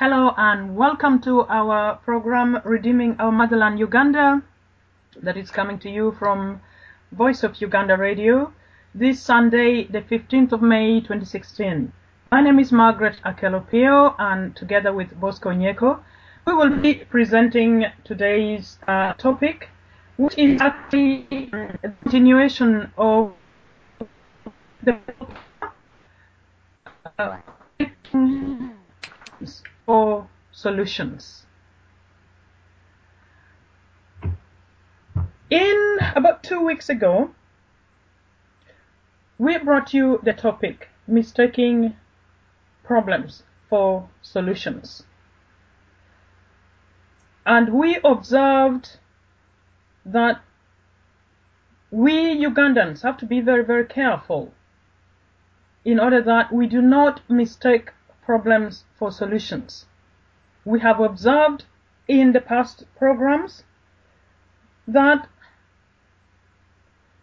Hello and welcome to our program Redeeming Our Motherland Uganda that is coming to you from Voice of Uganda Radio this Sunday, the 15th of May 2016. My name is Margaret Akelopio and together with Bosco Nyeko, we will be presenting today's uh, topic, which is actually a continuation of the uh, for solutions. In about two weeks ago, we brought you the topic mistaking problems for solutions. And we observed that we Ugandans have to be very, very careful in order that we do not mistake problems for solutions. We have observed in the past programs that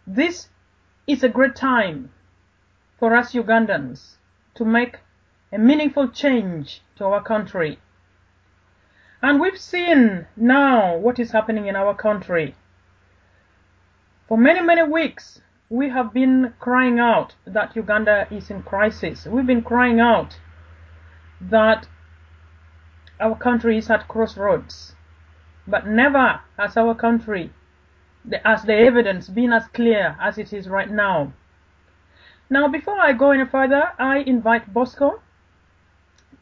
this is a great time for us Ugandans to make a meaningful change to our country. And we've seen now what is happening in our country. For many, many weeks, we have been crying out that Uganda is in crisis. We've been crying out that our country is at crossroads. But never has our country, as the evidence, been as clear as it is right now. Now, before I go any further, I invite Bosco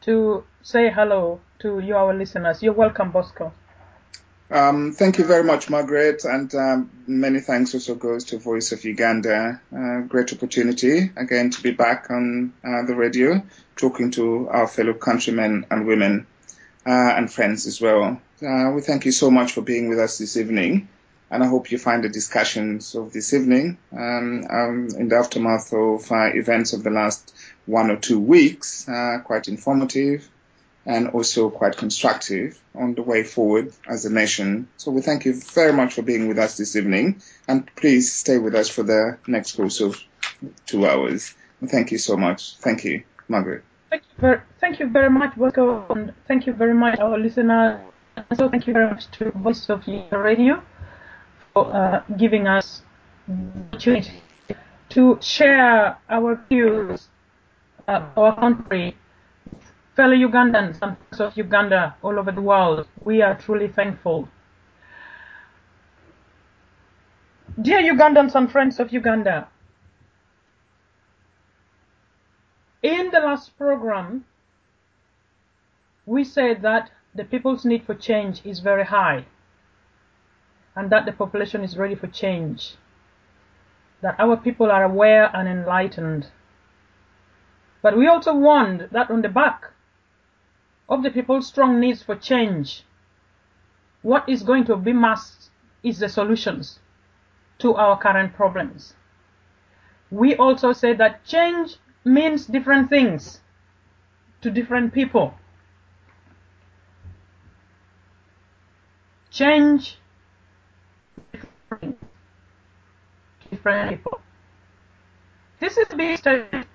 to say hello to you, our listeners. You're welcome, Bosco. Um, thank you very much, Margaret, and um, many thanks also goes to Voice of Uganda. Uh, great opportunity again to be back on uh, the radio, talking to our fellow countrymen and women uh, and friends as well. Uh, we thank you so much for being with us this evening, and I hope you find the discussions of this evening um, um in the aftermath of uh, events of the last one or two weeks uh, quite informative and also quite constructive on the way forward as a nation. So we thank you very much for being with us this evening and please stay with us for the next course of two hours. Thank you so much. Thank you, Margaret. Thank you very, thank you very much, Bosco, and thank you very much, our listeners. So thank you very much to Voice of Radio for uh, giving us the opportunity to share our views uh, our country fellow Ugandans and friends of Uganda all over the world, we are truly thankful. Dear Ugandans and friends of Uganda, in the last program, we said that the people's need for change is very high and that the population is ready for change, that our people are aware and enlightened. But we also warned that on the back of the people's strong needs for change. What is going to be must is the solutions to our current problems. We also say that change means different things to different people. Change different people. This is based on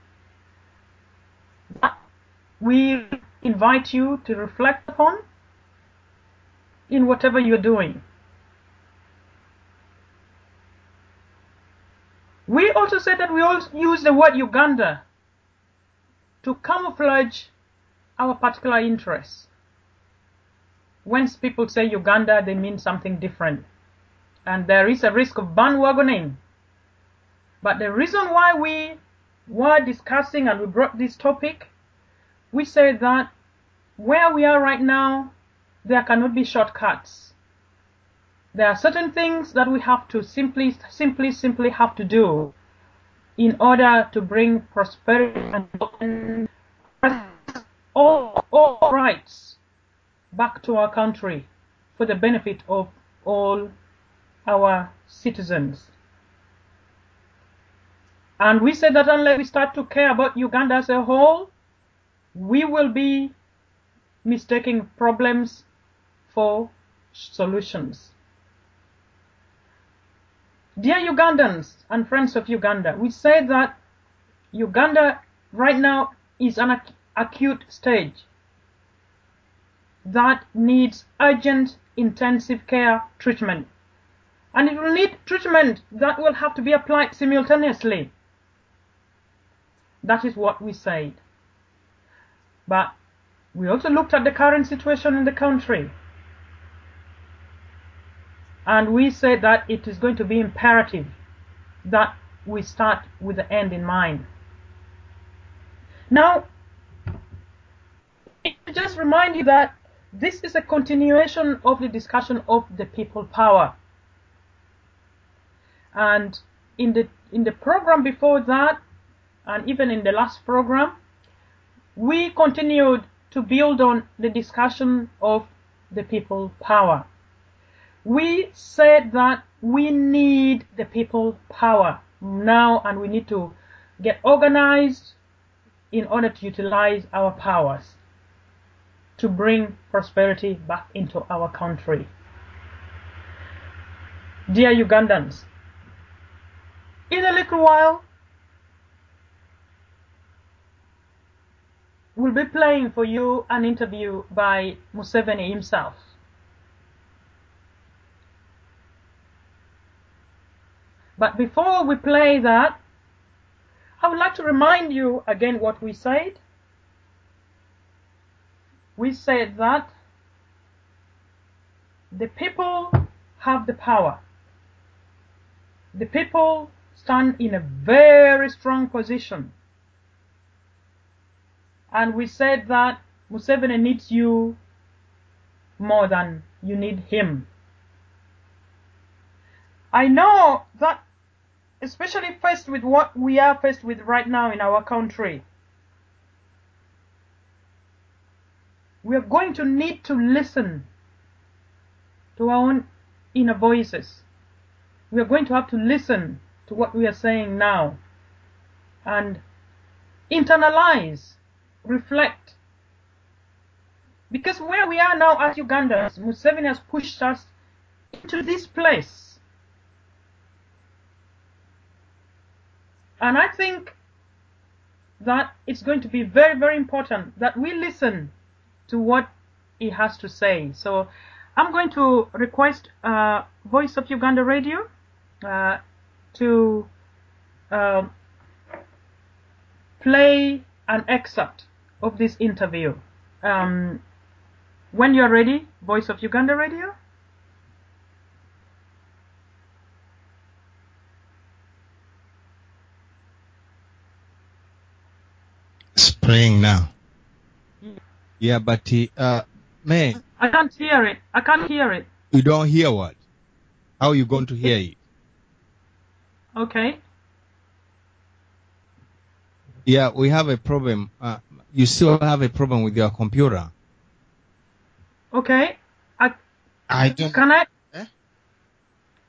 we invite you to reflect upon in whatever you're doing. We also said that we all use the word Uganda to camouflage our particular interests. When people say Uganda, they mean something different. And there is a risk of bandwagoning. But the reason why we were discussing and we brought this topic we say that where we are right now, there cannot be shortcuts. There are certain things that we have to simply, simply, simply have to do in order to bring prosperity and all, all rights back to our country for the benefit of all our citizens. And we said that unless we start to care about Uganda as a whole, we will be mistaking problems for solutions. Dear Ugandans and friends of Uganda, we say that Uganda right now is an ac acute stage. that needs urgent intensive care treatment. And it will need treatment that will have to be applied simultaneously. That is what we said. But we also looked at the current situation in the country. And we said that it is going to be imperative that we start with the end in mind. Now, to just remind you that this is a continuation of the discussion of the people power. And in the in the program before that, and even in the last program, we continued to build on the discussion of the people power. We said that we need the people power now and we need to get organized in order to utilize our powers to bring prosperity back into our country. Dear Ugandans, in a little while, we'll be playing for you an interview by Museveni himself. But before we play that, I would like to remind you again what we said. We said that the people have the power. The people stand in a very strong position. And we said that Museveni needs you more than you need him. I know that especially faced with what we are faced with right now in our country, we are going to need to listen to our own inner voices. We are going to have to listen to what we are saying now and internalize, reflect. Because where we are now as Ugandans, Museveni has pushed us into this place. And I think that it's going to be very, very important that we listen to what he has to say. So I'm going to request uh, Voice of Uganda Radio uh, to uh, play an excerpt of this interview. Um, when you're ready, Voice of Uganda Radio. It's playing now. Yeah, but uh, May. I can't hear it. I can't hear it. you don't hear what? How are you going to hear it? Okay. Yeah, we have a problem. Uh, you still have a problem with your computer. Okay. I, I don't. can I? Eh?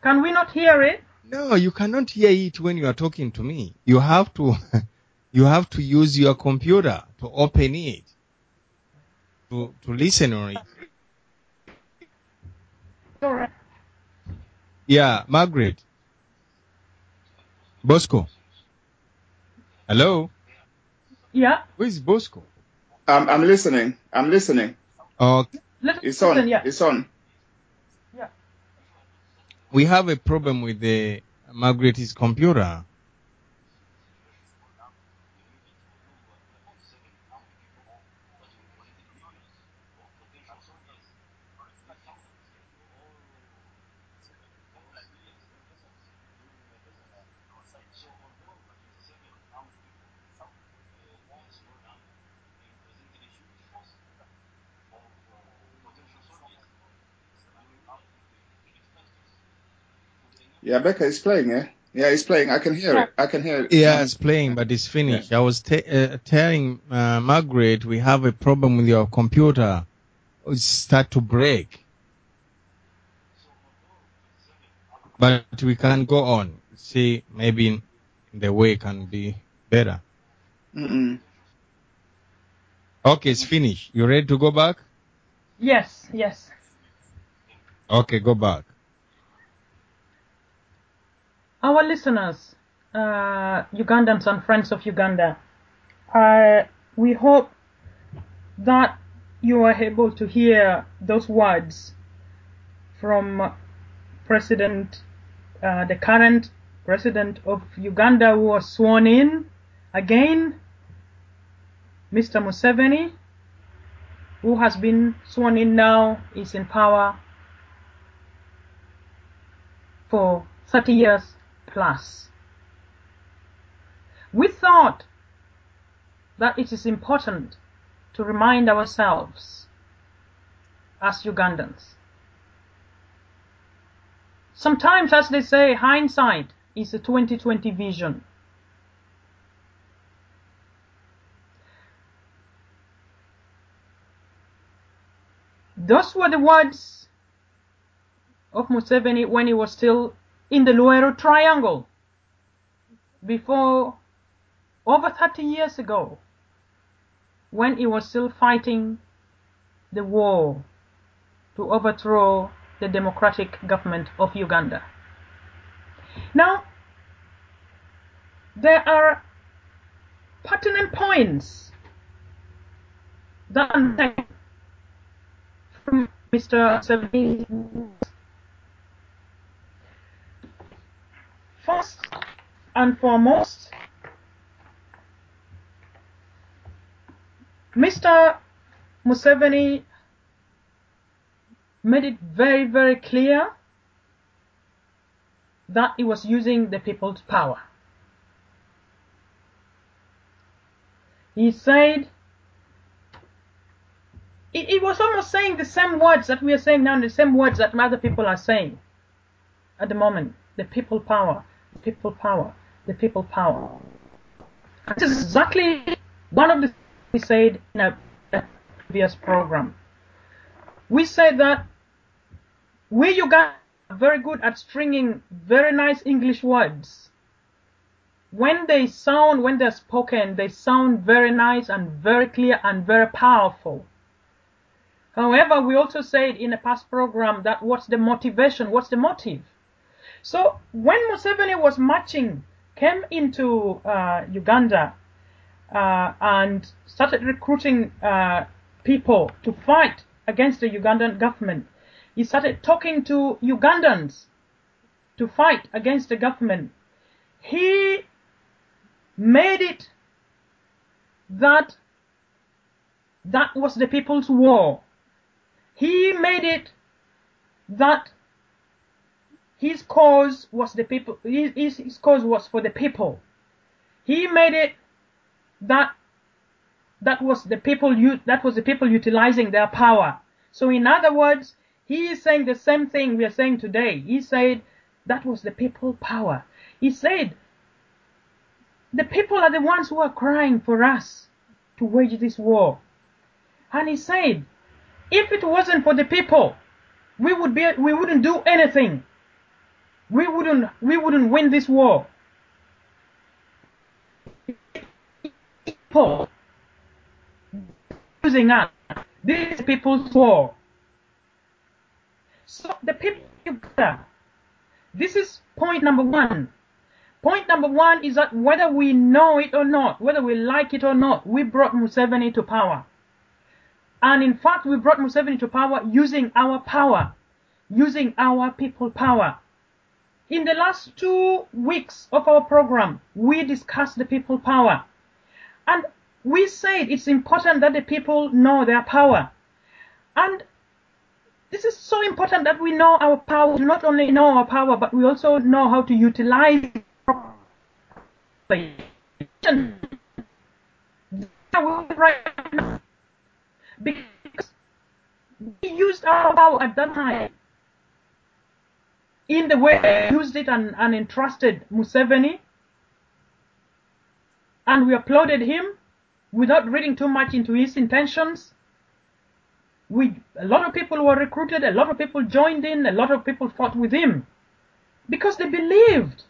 Can we not hear it? No, you cannot hear it when you are talking to me. You have to, you have to use your computer to open it, to to listen on it. All right. Yeah, Margaret. Bosco. Hello. Yeah. Who is Bosco? I'm, I'm listening. I'm listening. Okay. It's on. listen. Yeah. It's on. Yeah. we have a problem with the Margaret's computer. Yeah, Becca is playing, yeah? Yeah, it's playing. I can hear it. I can hear it. Yeah, it's playing, but it's finished. I was ta uh, telling uh, Margaret we have a problem with your computer. It start to break, but we can go on. See, maybe the way can be better. Mm-mm. Okay, it's finished. You ready to go back? Yes. Yes. Okay, go back. Our listeners, uh, Ugandans and friends of Uganda, uh, we hope that you were able to hear those words from President, uh, the current president of Uganda who was sworn in again, Mr. Museveni, who has been sworn in now, is in power for 30 years plus. We thought that it is important to remind ourselves as Ugandans. Sometimes, as they say, hindsight is a 2020 vision. Those were the words of Museveni when he was still in the Luwero Triangle before over 30 years ago when he was still fighting the war to overthrow the democratic government of Uganda. Now, there are pertinent points that from Mr. Savini. First and foremost, Mr. Museveni made it very, very clear that he was using the people's power. He said, it, was almost saying the same words that we are saying now, the same words that other people are saying at the moment. The people power, people power, the people power. This is exactly one of the things we said in a previous program. We said that we Uganda are very good at stringing very nice English words. When they sound, when they're spoken, they sound very nice and very clear and very powerful. However, we also said in a past program that what's the motivation, what's the motive? So when Museveni was marching, came into uh, Uganda uh, and started recruiting uh, people to fight against the Ugandan government, he started talking to Ugandans to fight against the government. He made it that that was the people's war. He made it that his cause was the people his, his cause was for the people. He made it that that was the people that was the people utilizing their power. So in other words, he is saying the same thing we are saying today. He said that was the people power. He said the people are the ones who are crying for us to wage this war. And he said, if it wasn't for the people, we would be we wouldn't do anything. We wouldn't we wouldn't win this war. People using us. This is people's war. So the people this is point number one. Point number one is that whether we know it or not, whether we like it or not, we brought Museveni to power. And in fact, we brought Museveni to power using our power, using our people power. In the last two weeks of our program, we discussed the people power. And we said it's important that the people know their power. And this is so important that we know our power, we not only know our power, but we also know how to utilize it. Because we used our power at that time in the way he used it and, and entrusted Museveni, and we applauded him without reading too much into his intentions. We, a lot of people were recruited, a lot of people joined in, a lot of people fought with him because they believed.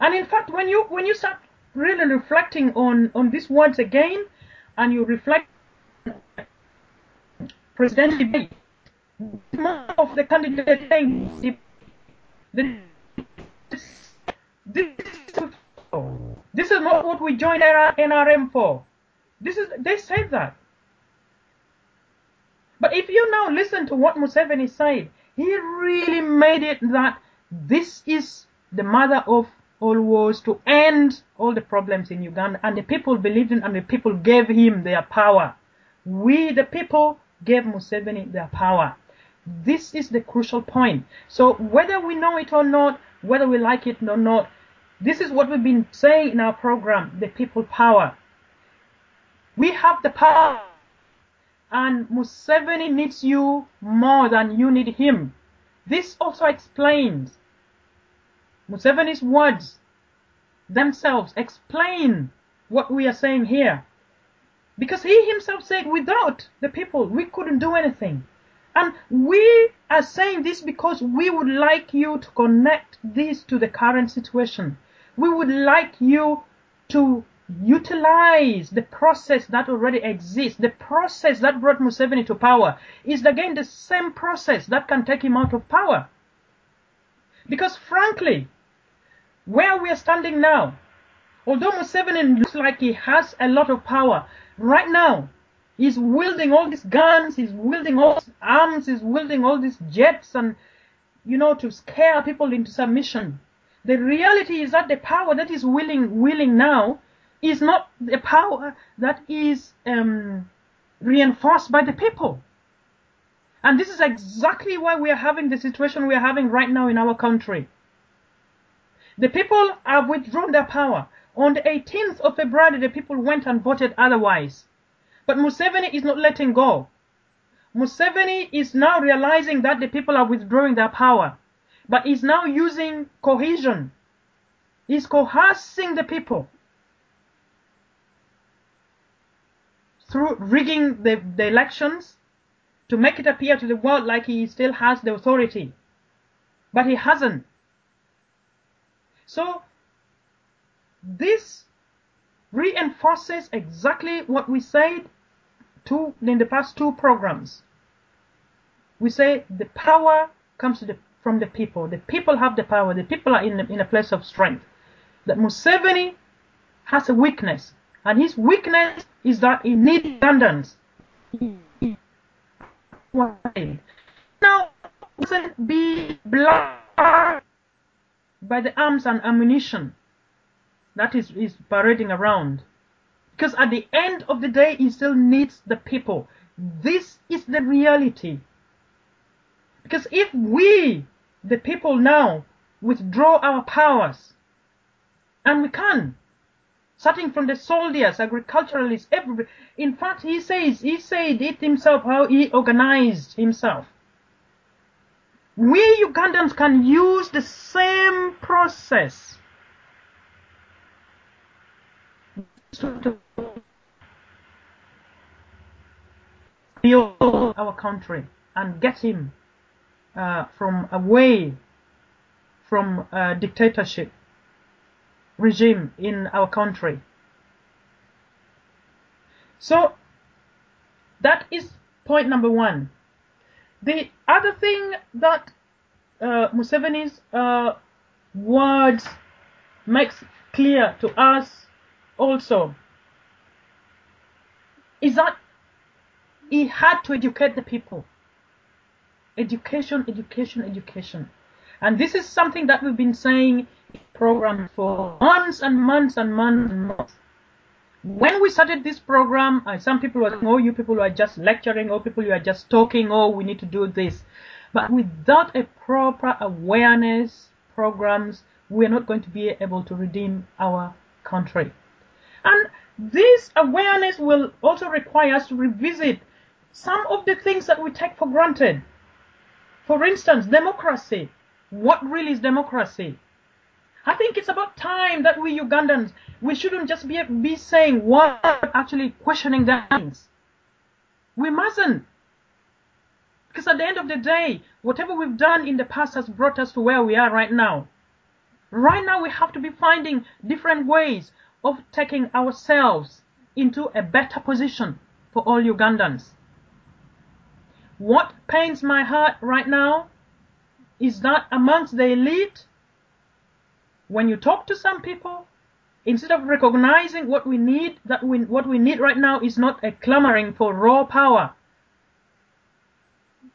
And in fact, when you when you start really reflecting on on these words again, and you reflect presidential debate, of the candidate saying this, this, this is not what we joined NRM for. This is they said that. But if you now listen to what Museveni said, he really made it that this is the mother of all wars to end all the problems in Uganda, and the people believed in and the people gave him their power. We, the people, gave Museveni their power. This is the crucial point. So whether we know it or not, whether we like it or not, this is what we've been saying in our program, the people power. We have the power. And Museveni needs you more than you need him. This also explains Museveni's words themselves explain what we are saying here. Because he himself said, without the people, we couldn't do anything. And we are saying this because we would like you to connect this to the current situation. We would like you to utilize the process that already exists. The process that brought Museveni to power is again the same process that can take him out of power. Because frankly, where we are standing now, although Museveni looks like he has a lot of power, right now, he's wielding all these guns, he's wielding all these arms, he's wielding all these jets and, you know, to scare people into submission. The reality is that the power that is willing, willing now is not the power that is um, reinforced by the people. And this is exactly why we are having the situation we are having right now in our country. The people have withdrawn their power. On the 18th of February, the people went and voted otherwise. But Museveni is not letting go. Museveni is now realizing that the people are withdrawing their power, but is now using cohesion. He's coercing the people through rigging the, the elections to make it appear to the world like he still has the authority. But he hasn't. So this reinforces exactly what we said two, in the past two programs. We say the power comes the, from the people. The people have the power. The people are in, in a place of strength. That Museveni has a weakness. And his weakness is that he needs Ugandans. Now, doesn't be blinded by the arms and ammunition that is, is parading around. Because at the end of the day, he still needs the people. This is the reality. Because if we, the people now, withdraw our powers, and we can, starting from the soldiers, agriculturalists, everybody. In fact, he says, he said it himself, how he organized himself. We Ugandans can use the same process to our country and get him uh, from away from uh, dictatorship regime in our country. So that is point number one. The other thing that uh, Museveni's uh, words makes clear to us also is that he had to educate the people. Education, education, education. And this is something that we've been saying in program for months and months and months and months. When we started this program, some people were saying, oh, you people are just lecturing, oh, people you are just talking, oh, we need to do this. But without a proper awareness programs, we're not going to be able to redeem our country. And this awareness will also require us to revisit some of the things that we take for granted. For instance, democracy. What really is democracy? I think it's about time that we Ugandans, we shouldn't just be, be saying what, actually questioning things. We mustn't. Because at the end of the day, whatever we've done in the past has brought us to where we are right now. Right now, we have to be finding different ways of taking ourselves into a better position for all Ugandans. What pains my heart right now is that amongst the elite, when you talk to some people, instead of recognizing what we need, that we, what we need right now is not a clamoring for raw power.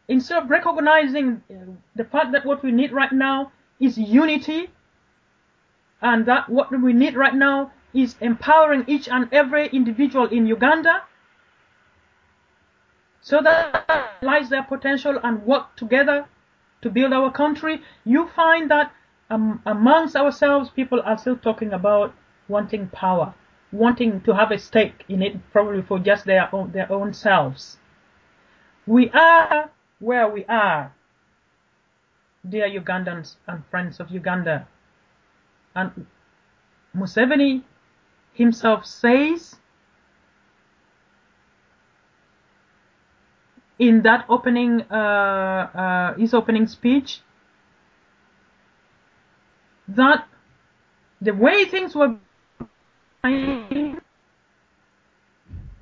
instead of recognizing uh, the fact that what we need right now is unity and that what we need right now is empowering each and every individual in Uganda so that lies their potential and work together to build our country, you find that um, amongst ourselves, people are still talking about wanting power, wanting to have a stake in it, probably for just their own, their own selves. We are where we are, dear Ugandans and friends of Uganda. And Museveni himself says in that opening, uh, uh, his opening speech, that the way things were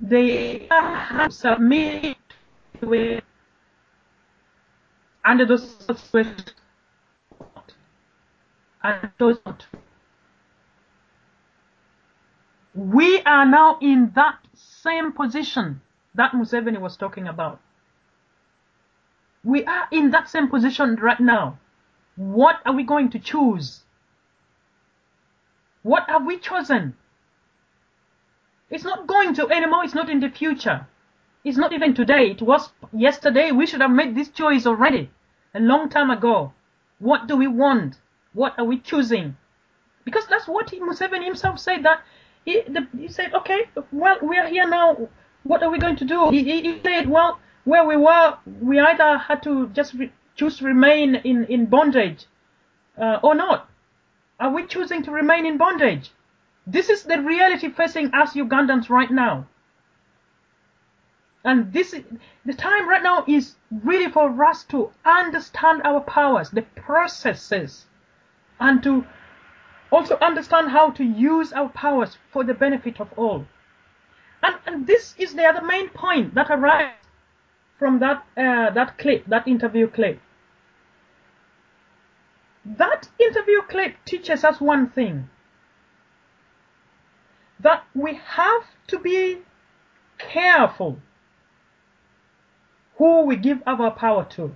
they have submit with under those situations and those not. We are now in that same position that Museveni was talking about. We are in that same position right now. What are we going to choose? What have we chosen? It's not going to anymore, it's not in the future. It's not even today, it was yesterday. We should have made this choice already, a long time ago. What do we want? What are we choosing? Because that's what Museveni himself said that he, the, he said, okay, well, we are here now. What are we going to do? He, he, he said, well, where we were, we either had to just re- choose to remain in, in bondage uh, or not. Are we choosing to remain in bondage? This is the reality facing us Ugandans right now. And this is, the time right now is really for us to understand our powers, the processes, and to also understand how to use our powers for the benefit of all. And, and this is the other main point that arises from that uh, that clip, that interview clip. That interview clip teaches us one thing that we have to be careful who we give our power to.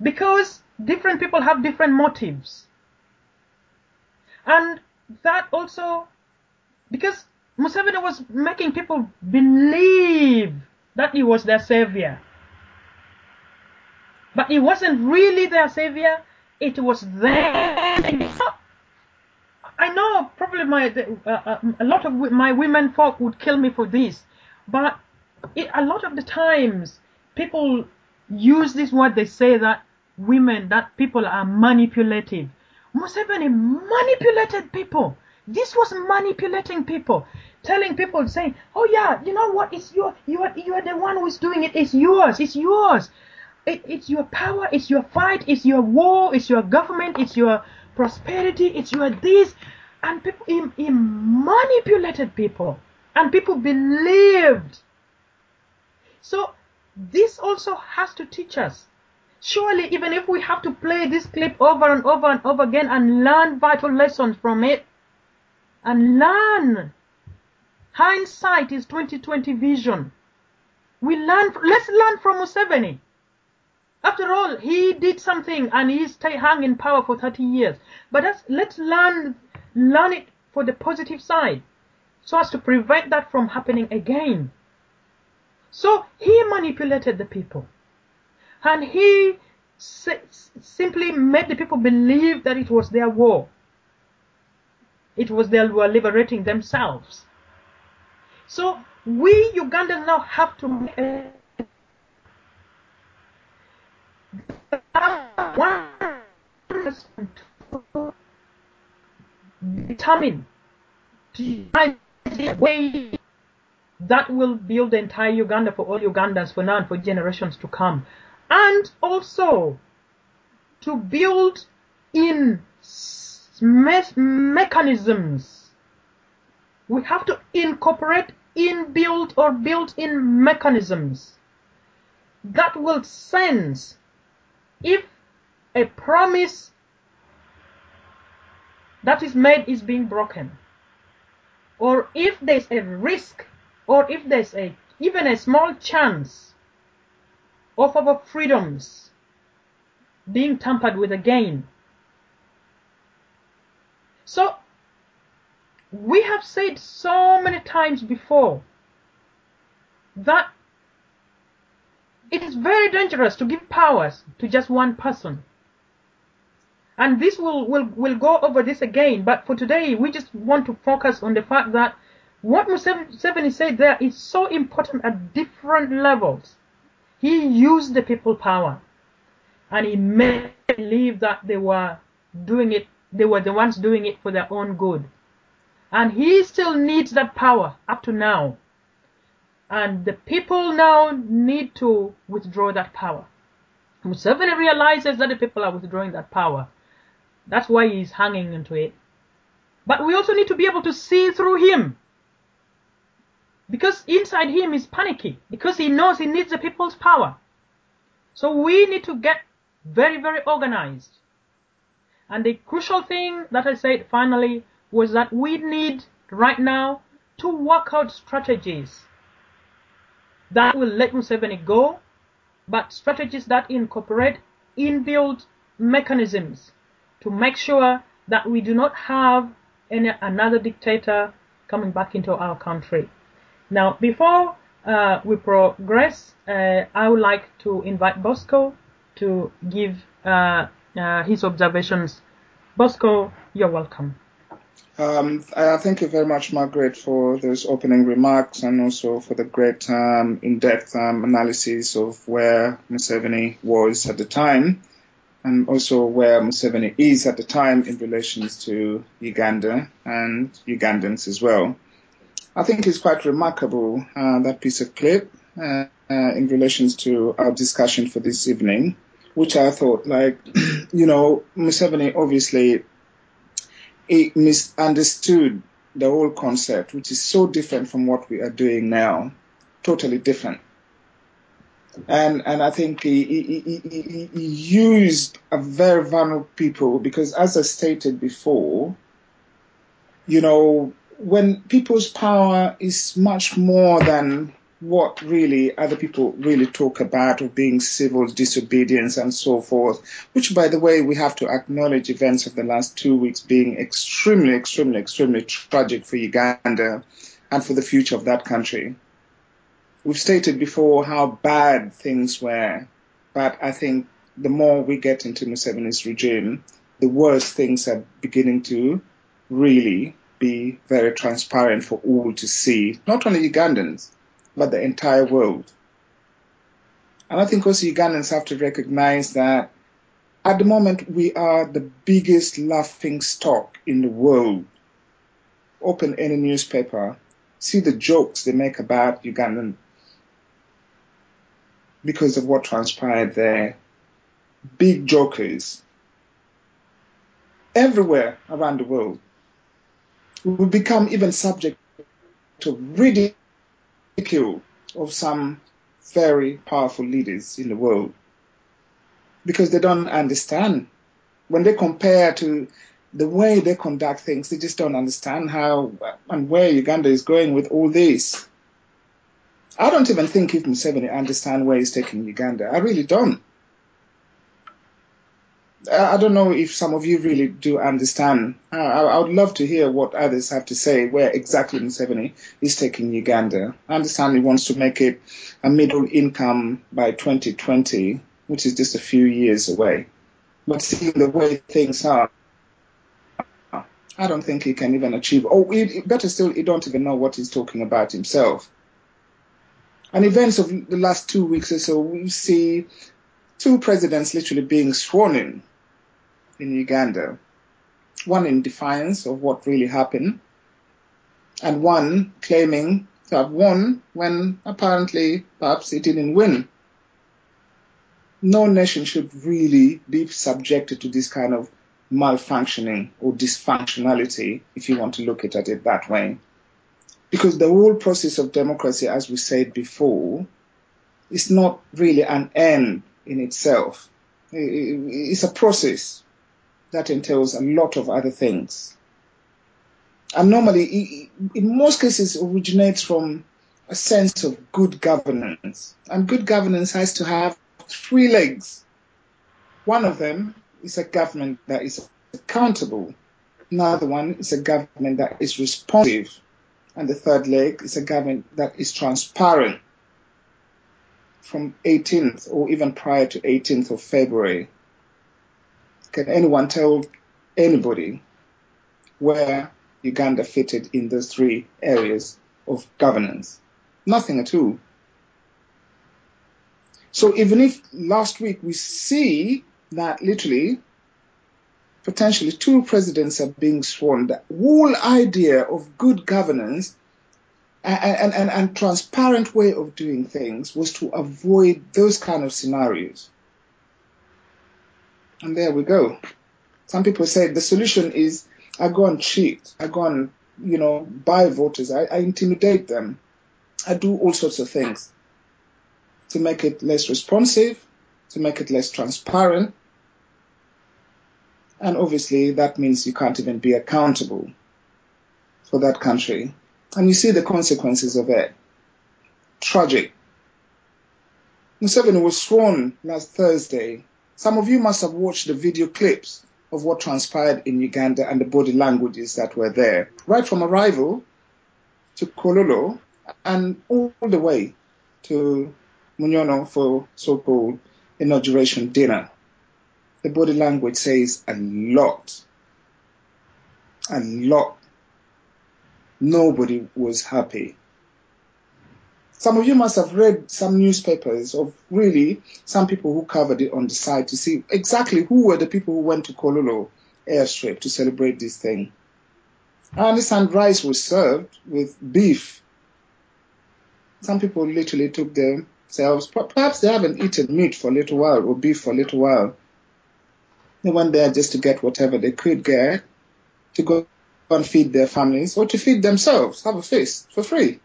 Because different people have different motives. And that also, because Museveni was making people believe that he was their savior. But he wasn't really their savior, it was them. I know probably my uh, uh, a lot of my women folk would kill me for this, but it, a lot of the times people use this word. They say that women, that people are manipulative. Museveni manipulated people. This was manipulating people, telling people, saying, "Oh yeah, you know what? It's your, you are, you are the one who is doing it. It's yours. It's yours. It, it's your power. It's your fight. It's your war. It's your government. It's your prosperity. It's your this." And people, he, he manipulated people, and people believed. So this also has to teach us. Surely, even if we have to play this clip over and over and over again and learn vital lessons from it, and learn. Hindsight is 2020 vision. We learn. Let's learn from Museveni. After all, he did something and he stayed hung in power for 30 years. But let's, let's learn learn it for the positive side, so as to prevent that from happening again. So he manipulated the people, and he simply made the people believe that it was their war. It was they were liberating themselves. So we Ugandans now have to make a determine the way that will build the entire Uganda for all Ugandans for now and for generations to come. And also to build in me mechanisms. We have to incorporate inbuilt or built-in mechanisms that will sense if a promise that is made is being broken or if there's a risk or if there's a even a small chance of our freedoms being tampered with again. So, we have said so many times before that it is very dangerous to give powers to just one person. And this will, will, will go over this again, but for today, we just want to focus on the fact that what Museveni said there is so important at different levels. He used the people power, and he made believe that they were doing it, they were the ones doing it for their own good. And he still needs that power up to now. And the people now need to withdraw that power. Museveni realizes that the people are withdrawing that power. That's why he's hanging into it. But we also need to be able to see through him. Because inside him is panicky. Because he knows he needs the people's power. So we need to get very, very organized. And the crucial thing that I said finally was that we need right now to work out strategies that will let Museveni go, but strategies that incorporate inbuilt mechanisms to make sure that we do not have any another dictator coming back into our country. Now, before uh, we progress, uh, I would like to invite Bosco to give uh, uh his observations. Bosco, you're welcome. Um, thank you very much, Margaret, for those opening remarks and also for the great um, in-depth um, analysis of where Museveni was at the time and also where Museveni is at the time in relation to Uganda and Ugandans as well. I think it's quite remarkable, uh, that piece of clip uh, uh, in relation to our discussion for this evening, which I thought like, you know, Museveni obviously he misunderstood the whole concept, which is so different from what we are doing now, totally different. And and I think he, he, he, he used a very vulnerable people because, as I stated before, you know, when people's power is much more than what really other people really talk about of being civil disobedience and so forth, which by the way, we have to acknowledge events of the last two weeks being extremely, extremely, extremely tragic for Uganda and for the future of that country. We've stated before how bad things were, but I think the more we get into Museveni's regime, the worse things are beginning to really be very transparent for all to see, not only Ugandans, but the entire world. And I think also Ugandans have to recognize that at the moment we are the biggest laughing stock in the world. Open any newspaper, see the jokes they make about Ugandan because of what transpired there. Big jokers everywhere around the world. We become even subject to ridicule of some very powerful leaders in the world because they don't understand. When they compare to the way they conduct things, they just don't understand how and where Uganda is going with all this. I don't even think if Museveni understand where he's taking Uganda. I really don't. I don't know if some of you really do understand. I, I would love to hear what others have to say where exactly Museveni is taking Uganda. I understand he wants to make it a middle income by 2020, which is just a few years away. But seeing the way things are, I don't think he can even achieve. Oh, better still, he don't even know what he's talking about himself. And events of the last two weeks or so, we see two presidents literally being sworn in in Uganda. One in defiance of what really happened, and one claiming to have won when apparently perhaps it didn't win. No nation should really be subjected to this kind of malfunctioning or dysfunctionality, if you want to look at it that way. Because the whole process of democracy, as we said before, is not really an end in itself. It's a process that entails a lot of other things. And normally, in most cases, originates from a sense of good governance. And good governance has to have three legs. One of them is a government that is accountable. Another one is a government that is responsive. And the third leg is a government that is transparent from 18th or even prior to 18th of February. Can anyone tell anybody where Uganda fitted in those three areas of governance? Nothing at all. So even if last week we see that literally potentially two presidents are being sworn, the whole idea of good governance and, and, and, transparent way of doing things was to avoid those kind of scenarios. And there we go. Some people say the solution is I go and cheat, I go and, you know, buy voters, I, I intimidate them, I do all sorts of things to make it less responsive, to make it less transparent. And obviously that means you can't even be accountable for that country. And you see the consequences of it. Tragic. Museveni was sworn last Thursday. Some of you must have watched the video clips of what transpired in Uganda and the body languages that were there, right from arrival to Kololo and all the way to Munyonyo for so-called inauguration dinner. The body language says a lot. A lot. Nobody was happy. Some of you must have read some newspapers of really some people who covered it on the side to see exactly who were the people who went to Kololo airstrip to celebrate this thing. I understand rice was served with beef. Some people literally took themselves, perhaps they haven't eaten meat for a little while or beef for a little while. They went there just to get whatever they could get to go and feed their families or to feed themselves, have a feast for free.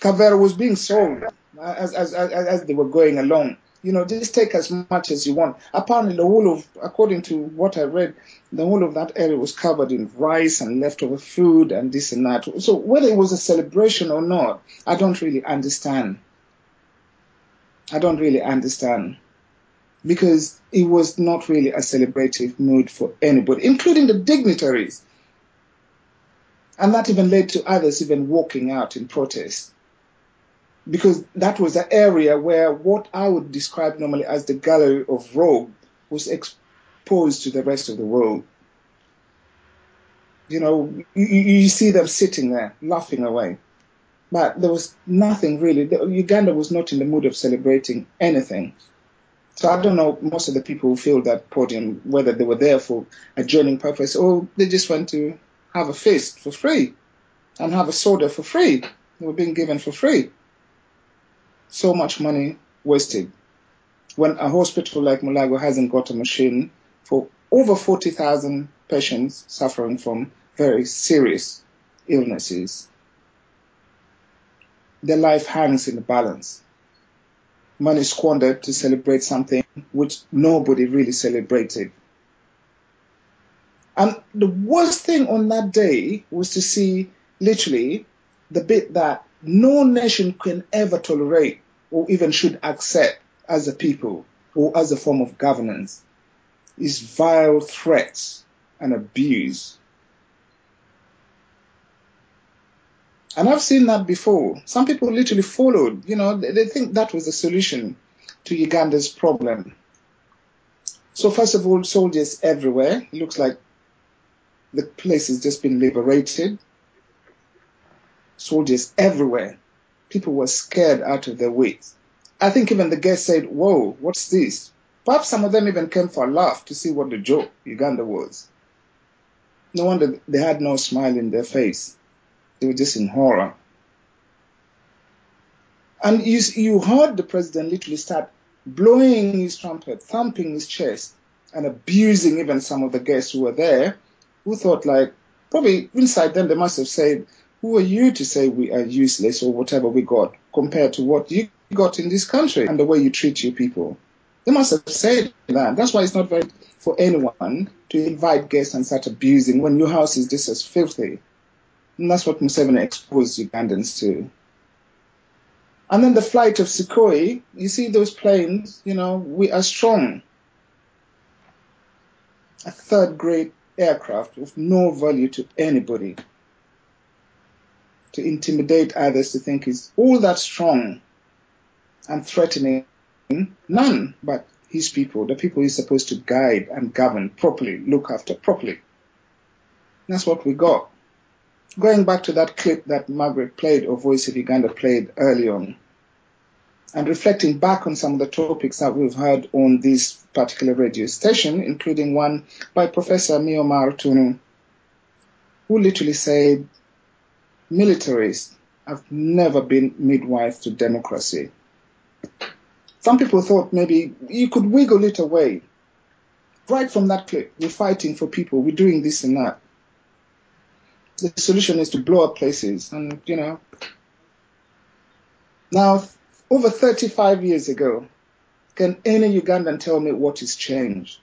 Kavera was being sold as, as, as, as they were going along. You know, just take as much as you want. Apparently, the whole of, according to what I read, the whole of that area was covered in rice and leftover food and this and that. So whether it was a celebration or not, I don't really understand. I don't really understand because it was not really a celebrative mood for anybody, including the dignitaries. And that even led to others even walking out in protest. Because that was the area where what I would describe normally as the gallery of rogue was exposed to the rest of the world. You know, you, you see them sitting there laughing away. But there was nothing really. Uganda was not in the mood of celebrating anything. So I don't know most of the people who filled that podium, whether they were there for a joining purpose or they just went to have a feast for free and have a soda for free. They were being given for free. So much money wasted. When a hospital like Mulago hasn't got a machine for over 40,000 patients suffering from very serious illnesses, their life hangs in the balance. Money squandered to celebrate something which nobody really celebrated. And the worst thing on that day was to see literally the bit that no nation can ever tolerate or even should accept as a people or as a form of governance is vile threats and abuse. And I've seen that before. Some people literally followed, you know, they, they think that was the solution to Uganda's problem. So first of all, soldiers everywhere. It looks like the place has just been liberated. Soldiers everywhere. People were scared out of their wits. I think even the guests said, whoa, what's this? Perhaps some of them even came for a laugh to see what the joke Uganda was. No wonder they had no smile in their face. They were just in horror. And you, you heard the president literally start blowing his trumpet, thumping his chest, and abusing even some of the guests who were there who thought like, probably inside them they must have said, who are you to say we are useless or whatever we got compared to what you got in this country and the way you treat your people? They must have said that. That's why it's not very for anyone to invite guests and start abusing when your house is just as filthy. And that's what Museveni exposed Ugandans to. And then the flight of Sukhoi, you see those planes, you know, we are strong. A third grade aircraft of no value to anybody. To intimidate others to think he's all that strong and threatening none but his people, the people he's supposed to guide and govern properly, look after properly. That's what we got. Going back to that clip that Margaret played or Voice of Uganda played early on, and reflecting back on some of the topics that we've heard on this particular radio station, including one by Professor Miomar Tunu, who literally said militaries have never been midwives to democracy. Some people thought maybe you could wiggle it away. Right from that clip, we're fighting for people, we're doing this and that. The solution is to blow up places and, you know. Now, over 35 years ago, can any Ugandan tell me what has changed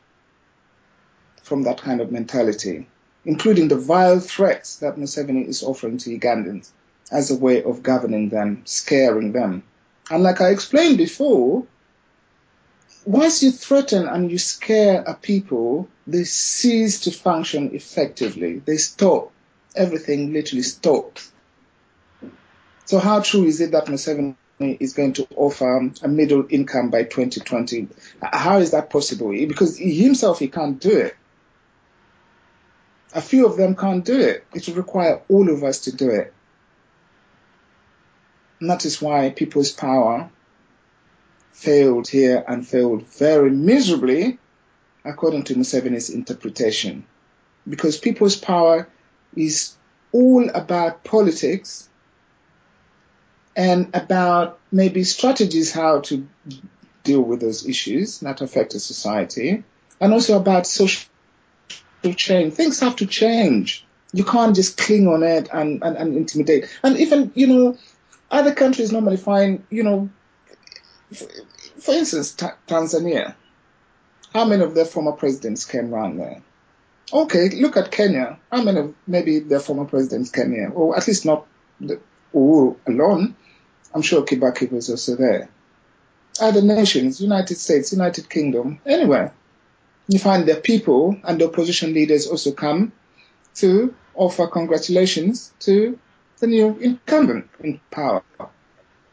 from that kind of mentality, including the vile threats that Museveni is offering to Ugandans as a way of governing them, scaring them? And like I explained before, once you threaten and you scare a people, they cease to function effectively. They stop. Everything literally stops. So how true is it that Museveni is going to offer a middle income by 2020? How is that possible? Because he himself, he can't do it. A few of them can't do it. It will require all of us to do it. And that is why people's power failed here and failed very miserably, according to Museveni's interpretation. Because people's power is all about politics and about maybe strategies how to deal with those issues that affect a society, and also about social change. Things have to change. You can't just cling on it and, and, and intimidate. And even, you know, other countries normally find, you know, for instance, Tanzania, how many of their former presidents came around there? Okay, look at Kenya. How many of maybe their former presidents came here? Or at least not the Uhuru alone. I'm sure Kibaki was also there. Other nations, United States, United Kingdom, anywhere. You find their people and the opposition leaders also come to offer congratulations to the new incumbent in power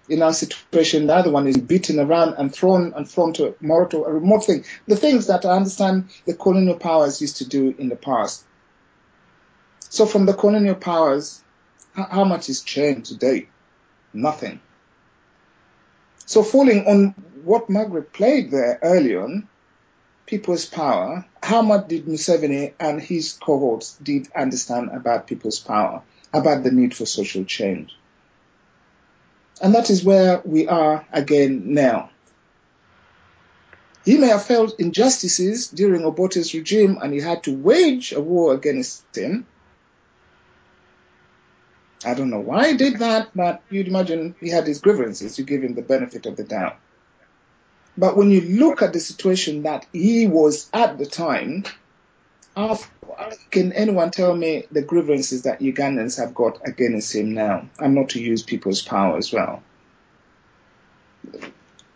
in our situation, the other one is beaten around and thrown and thrown to more to a remote thing. The things that I understand the colonial powers used to do in the past. So from the colonial powers, how much is changed today? Nothing. So falling on what Margaret played there early on, people's power, how much did Museveni and his cohorts did understand about people's power, about the need for social change? And that is where we are again now. He may have felt injustices during Obote's regime and he had to wage a war against him. I don't know why he did that, but you'd imagine he had his grievances. You give him the benefit of the doubt. But when you look at the situation that he was at the time, can anyone tell me the grievances that Ugandans have got against him now? And not to use people's power as well.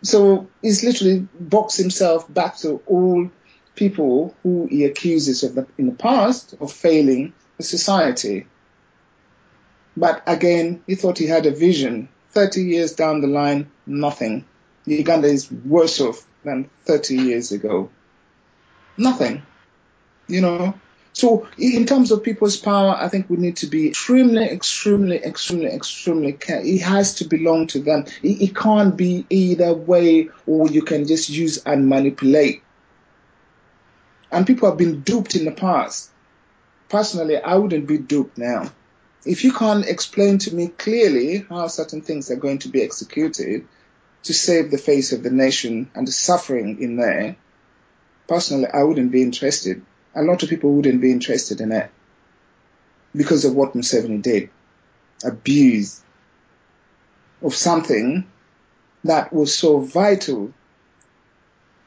So he's literally boxed himself back to all people who he accuses of the, in the past of failing the society. But again, he thought he had a vision. 30 years down the line, nothing. Uganda is worse off than 30 years ago. Nothing you know. So in terms of people's power, I think we need to be extremely, extremely, extremely, extremely careful. It has to belong to them. It, it can't be either way or you can just use and manipulate. And people have been duped in the past. Personally, I wouldn't be duped now. If you can't explain to me clearly how certain things are going to be executed to save the face of the nation and the suffering in there, personally, I wouldn't be interested a lot of people wouldn't be interested in it because of what Museveni did. Abuse of something that was so vital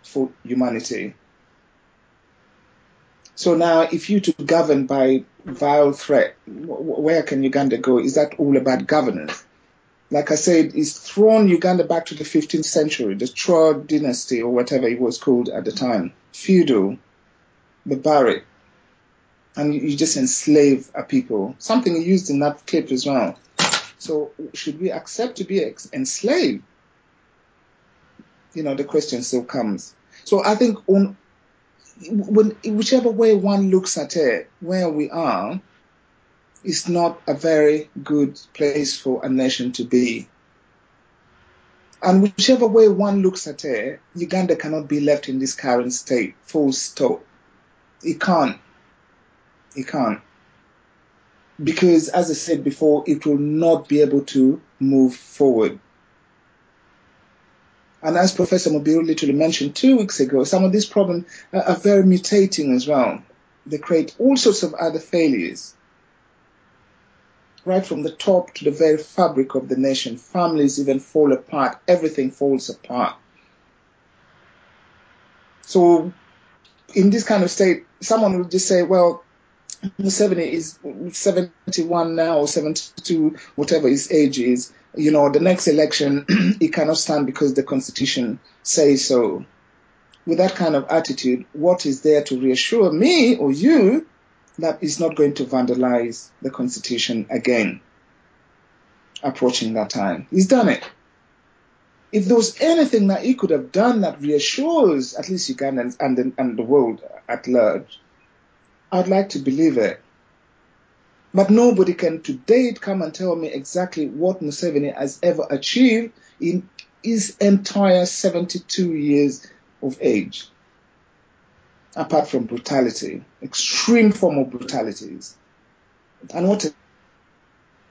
for humanity. So now, if you to govern by vile threat, where can Uganda go? Is that all about governance? Like I said, is thrown Uganda back to the 15th century, the Tro dynasty or whatever it was called at the time, feudal, barbaric, and you just enslave a people. Something used in that clip as well. So should we accept to be enslaved? You know, the question still comes. So I think on when, whichever way one looks at it, where we are, is not a very good place for a nation to be. And whichever way one looks at it, Uganda cannot be left in this current state, full stop. It can't. It can't. Because, as I said before, it will not be able to move forward. And as Professor Mubiru literally mentioned two weeks ago, some of these problems are very mutating as well. They create all sorts of other failures right from the top to the very fabric of the nation. Families even fall apart. Everything falls apart. So in this kind of state, someone would just say, well, Museveni is 71 now or 72, whatever his age is. You know, the next election, he cannot stand because the constitution says so. With that kind of attitude, what is there to reassure me or you that is not going to vandalize the Constitution again approaching that time. He's done it. If there was anything that he could have done that reassures at least Ugandans and and the world at large, I'd like to believe it. But nobody can to date come and tell me exactly what Museveni has ever achieved in his entire 72 years of age apart from brutality, extreme form of brutalities. And what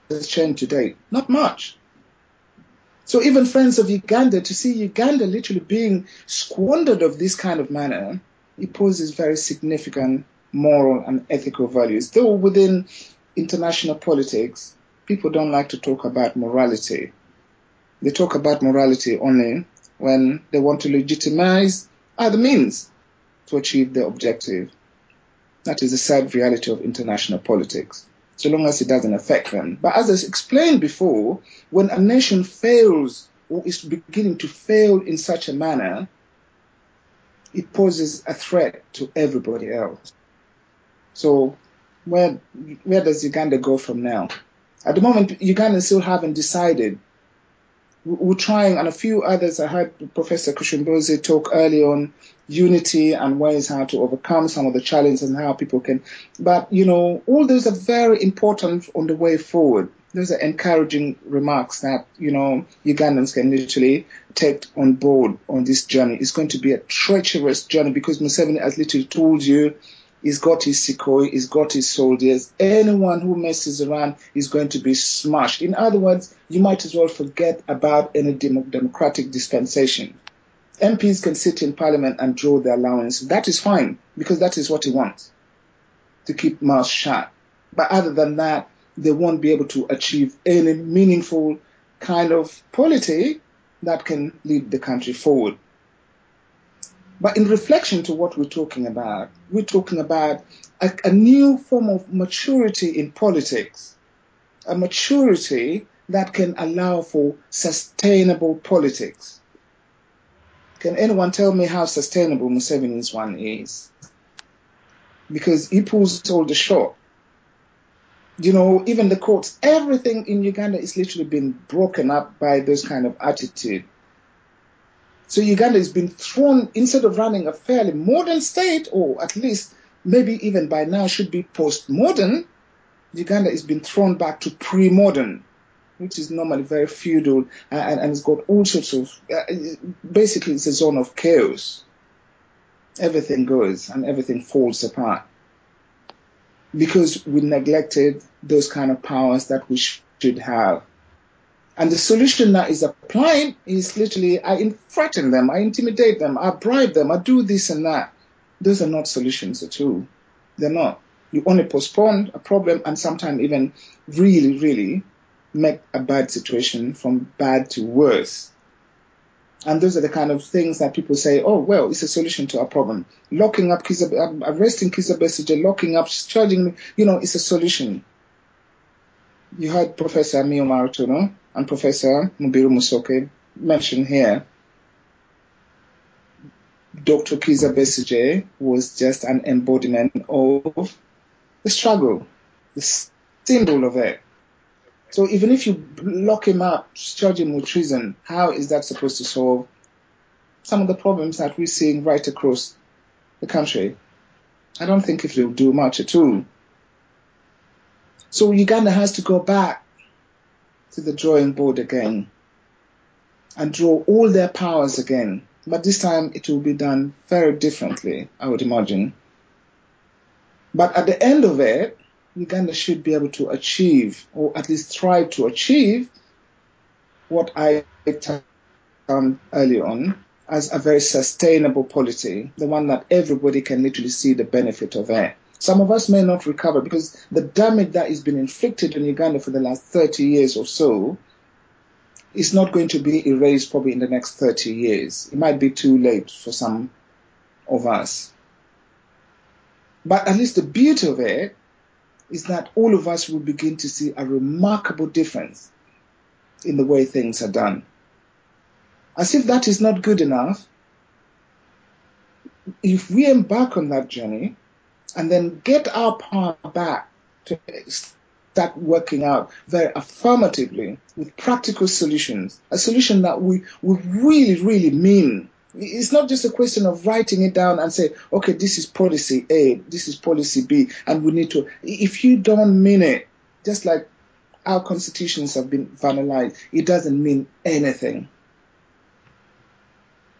has changed today? Not much. So even friends of Uganda, to see Uganda literally being squandered of this kind of manner, it poses very significant moral and ethical values. Though within international politics, people don't like to talk about morality. They talk about morality only when they want to legitimize other means to achieve their objective. That is the sad reality of international politics, so long as it doesn't affect them. But as I explained before, when a nation fails or is beginning to fail in such a manner, it poses a threat to everybody else. So where where does Uganda go from now? At the moment, Uganda still haven't decided we're trying, and a few others. I heard Professor Kushumbozi talk early on unity and ways how to overcome some of the challenges and how people can. But, you know, all those are very important on the way forward. Those are encouraging remarks that, you know, Ugandans can literally take on board on this journey. It's going to be a treacherous journey because Museveni has literally told you He's got his Sukhoi, he's got his soldiers. Anyone who messes around is going to be smashed. In other words, you might as well forget about any democratic dispensation. MPs can sit in parliament and draw their allowance. That is fine because that is what he wants to keep mouths shut. But other than that, they won't be able to achieve any meaningful kind of polity that can lead the country forward. But in reflection to what we're talking about, we're talking about a, a new form of maturity in politics, a maturity that can allow for sustainable politics. Can anyone tell me how sustainable Museveni's one is? Because he pulls all the shot. You know, even the courts, everything in Uganda is literally been broken up by this kind of attitude. So Uganda has been thrown, instead of running a fairly modern state, or at least maybe even by now should be post-modern, Uganda has been thrown back to pre-modern, which is normally very feudal and, and it's got all sorts of, uh, basically it's a zone of chaos. Everything goes and everything falls apart because we neglected those kind of powers that we should have. And the solution that is applied is literally I threaten them, I intimidate them, I bribe them, I do this and that. Those are not solutions at all. They're not. You only postpone a problem and sometimes even really, really make a bad situation from bad to worse. And those are the kind of things that people say, oh, well, it's a solution to our problem. Locking up, uh, arresting Kizza locking up, charging, you know, it's a solution. You had Professor Mio Martono and Professor Mubiru Musoke mention here. Dr. Kizza Besigye was just an embodiment of the struggle, the symbol of it. So even if you lock him up, charge him with treason, how is that supposed to solve some of the problems that we're seeing right across the country? I don't think it will do much at all. So Uganda has to go back to the drawing board again and draw all their powers again. But this time it will be done very differently, I would imagine. But at the end of it, Uganda should be able to achieve, or at least try to achieve, what I termed earlier on as a very sustainable policy, the one that everybody can literally see the benefit of it. Some of us may not recover because the damage that has been inflicted on Uganda for the last 30 years or so is not going to be erased probably in the next 30 years. It might be too late for some of us. But at least the beauty of it is that all of us will begin to see a remarkable difference in the way things are done. As if that is not good enough, if we embark on that journey, and then get our power back to start working out very affirmatively with practical solutions, a solution that we, we really, really mean. It's not just a question of writing it down and say, okay, this is policy A, this is policy B, and we need to. If you don't mean it, just like our constitutions have been vandalized, it doesn't mean anything.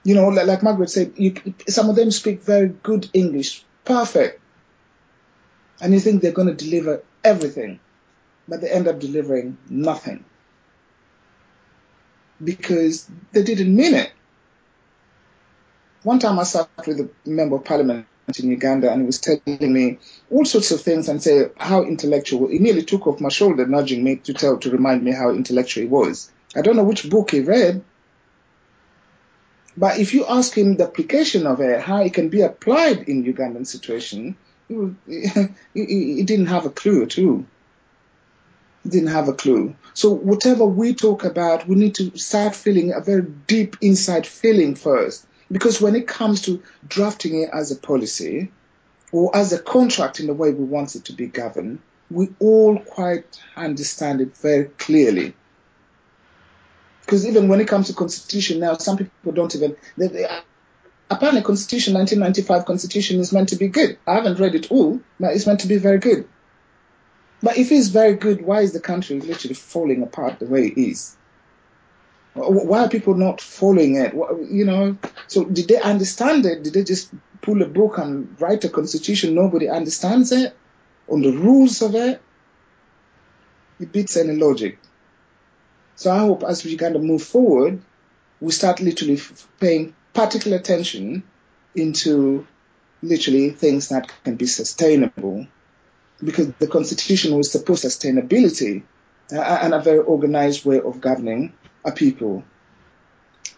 You know, like, Margaret said, you, some of them speak very good English, perfect and you think they're going to deliver everything, but they end up delivering nothing because they didn't mean it. One time I sat with a member of parliament in Uganda and he was telling me all sorts of things and say how intellectual. He nearly took off my shoulder, nudging me to tell to remind me how intellectual he was. I don't know which book he read, but if you ask him the application of it, how it can be applied in Ugandan situation, he, he, didn't have a clue at all. He didn't have a clue. So whatever we talk about, we need to start feeling a very deep inside feeling first. Because when it comes to drafting it as a policy or as a contract in the way we want it to be governed, we all quite understand it very clearly. Because even when it comes to constitution now, some people don't even, they, they, apparently Constitution 1995 Constitution is meant to be good. I haven't read it all, but it's meant to be very good. But if it's very good, why is the country literally falling apart the way it is? Why are people not following it? You know, so did they understand it? Did they just pull a book and write a constitution? Nobody understands it on the rules of it. It beats any logic. So I hope as we kind of move forward, we start literally paying particular attention into literally things that can be sustainable because the constitution will support sustainability uh, and a very organized way of governing a people.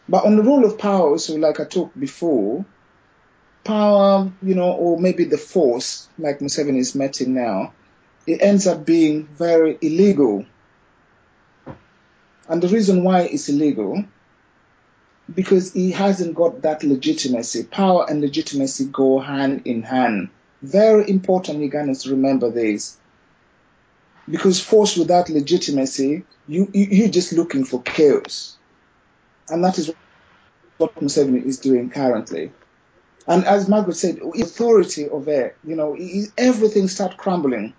But on the role of power, so like I talked before, power, you know, or maybe the force, like Museveni is meting now, it ends up being very illegal. And the reason why it's illegal because he hasn't got that legitimacy. Power and legitimacy go hand in hand. Very important Ugandans to remember this. Because force without legitimacy, you, you, you're just looking for chaos. And that is what Museveni is doing currently. And as Margaret said, authority it, you know, everything start crumbling.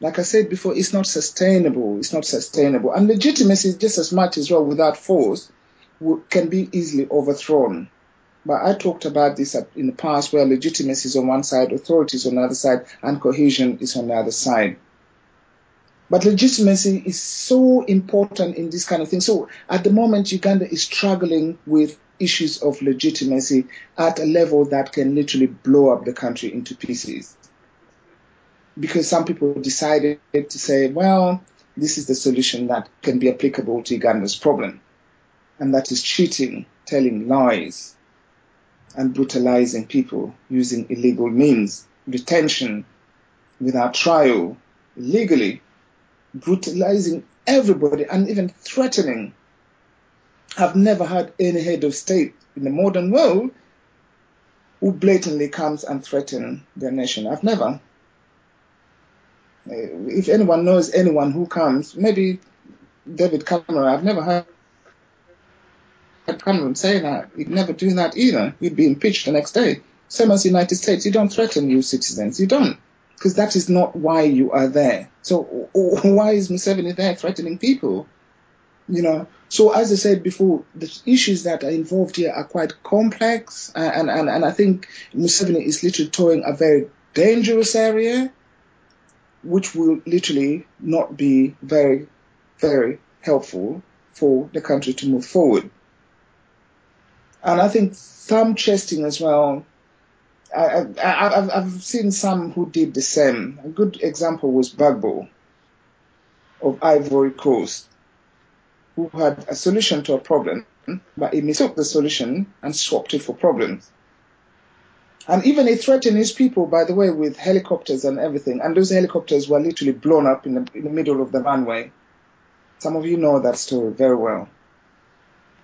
Like I said before, it's not sustainable. It's not sustainable. And legitimacy just as much as well without force can be easily overthrown. But I talked about this in the past where legitimacy is on one side, authority is on the other side, and cohesion is on the other side. But legitimacy is so important in this kind of thing. So at the moment, Uganda is struggling with issues of legitimacy at a level that can literally blow up the country into pieces. Because some people decided to say, well, this is the solution that can be applicable to Uganda's problem and that is cheating, telling lies, and brutalizing people using illegal means, detention without trial, illegally. brutalizing everybody and even threatening. I've never had any head of state in the modern world who blatantly comes and threatens their nation. I've never. Eh, if anyone knows anyone who comes, maybe David Cameron, I've never heard Cameron say that. He'd never do that either. He'd be impeached the next day. Same as the United States, you don't threaten your citizens. You don't. Because that is not why you are there. So why is Museveni there threatening people? You know, so as I said before, the issues that are involved here are quite complex, and, and, and I think Museveni is literally towing a very dangerous area, which will literally not be very, very helpful for the country to move forward. And I think thumb chesting as well. I, have seen some who did the same. A good example was Gbagbo of Ivory Coast, who had a solution to a problem, but he mistook the solution and swapped it for problems. And even he threatened his people, by the way, with helicopters and everything. And those helicopters were literally blown up in the, in the middle of the runway. Some of you know that story very well.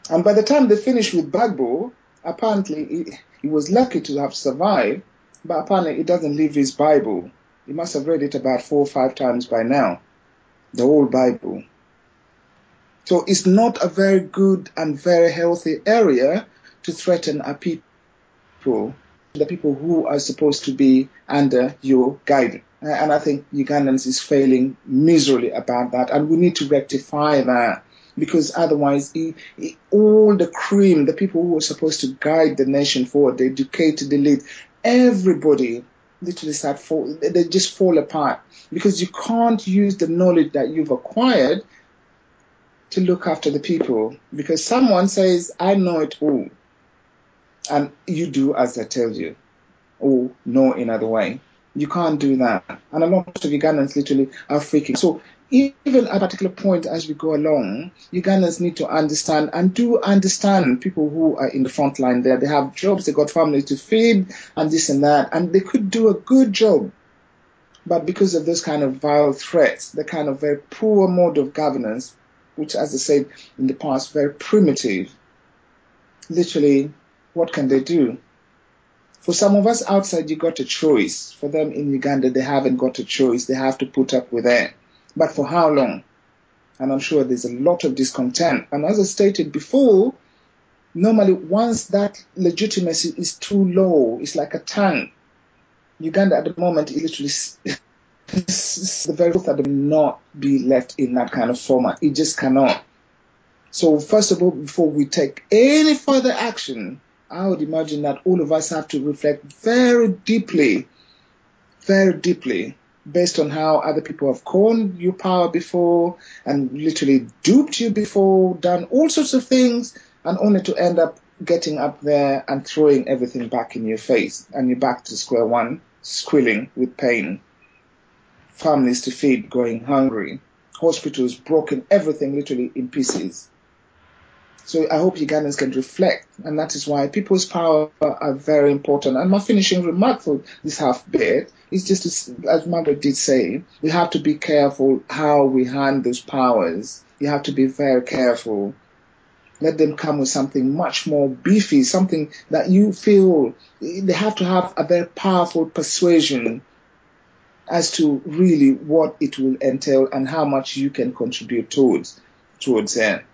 And by the time they finished with Gbagbo, apparently he, he was lucky to have survived, but apparently he doesn't leave his Bible. He must have read it about four or five times by now, the whole Bible. So it's not a very good and very healthy area to threaten a people, the people who are supposed to be under your guidance. Uh, and I think Ugandans is failing miserably about that, and we need to rectify that because otherwise it, it, all the cream, the people who are supposed to guide the nation forward, the educated elite, everybody literally start fall, they just fall apart because you can't use the knowledge that you've acquired to look after the people because someone says, I know it all. And you do as I tell you or no in other way. You can't do that. And a lot of Ugandans literally are freaking. So even at a particular point as we go along, Ugandans need to understand and do understand people who are in the front line there. They have jobs, they got families to feed and this and that, and they could do a good job. But because of those kind of vile threats, the kind of very poor mode of governance, which as I said in the past, very primitive, literally, what can they do? For some of us outside, you got a choice. For them in Uganda, they haven't got a choice. They have to put up with it. But for how long? And I'm sure there's a lot of discontent. And as I stated before, normally once that legitimacy is too low, it's like a tank. Uganda at the moment, it literally the very truth that will not be left in that kind of format. It just cannot. So first of all, before we take any further action, I would imagine that all of us have to reflect very deeply, very deeply based on how other people have cornered your power before and literally duped you before, done all sorts of things, and only to end up getting up there and throwing everything back in your face, and you're back to square one, squealing with pain. Families to feed going hungry, hospitals broken, everything literally in pieces. So I hope Ugandans can reflect, and that is why people's power are very important. And my finishing remark for this half bit is just, to, as Margaret did say, we have to be careful how we hand those powers. You have to be very careful. Let them come with something much more beefy, something that you feel they have to have a very powerful persuasion as to really what it will entail and how much you can contribute towards towards it.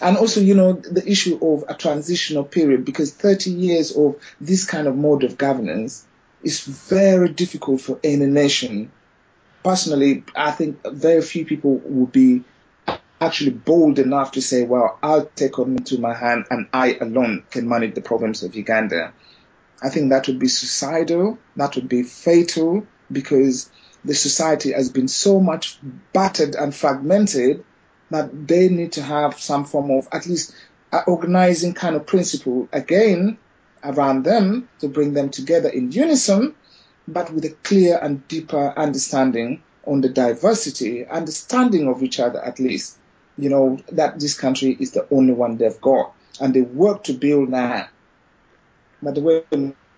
And also, you know, the issue of a transitional period, because 30 years of this kind of mode of governance is very difficult for any nation. Personally, I think very few people would be actually bold enough to say, well, I'll take on into my hand and I alone can manage the problems of Uganda. I think that would be suicidal. That would be fatal because the society has been so much battered and fragmented that they need to have some form of at least organizing kind of principle again around them to bring them together in unison, but with a clear and deeper understanding on the diversity, understanding of each other at least. You know, that this country is the only one they've got. And they work to build that. But the way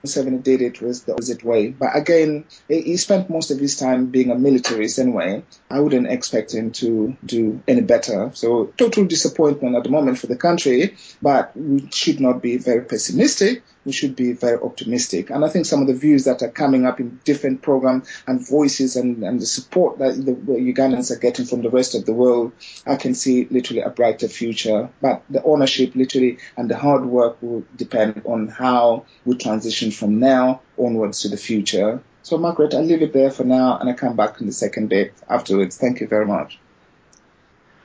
Museveni did it was the opposite way. But again, he spent most of his time being a militarist anyway. I wouldn't expect him to do any better. So total disappointment at the moment for the country, but we should not be very pessimistic we should be very optimistic. And I think some of the views that are coming up in different programs and voices and, and the support that the Ugandans are getting from the rest of the world, I can see literally a brighter future. But the ownership literally and the hard work will depend on how we transition from now onwards to the future. So Margaret, I'll leave it there for now and I come back in the second bit afterwards. Thank you very much.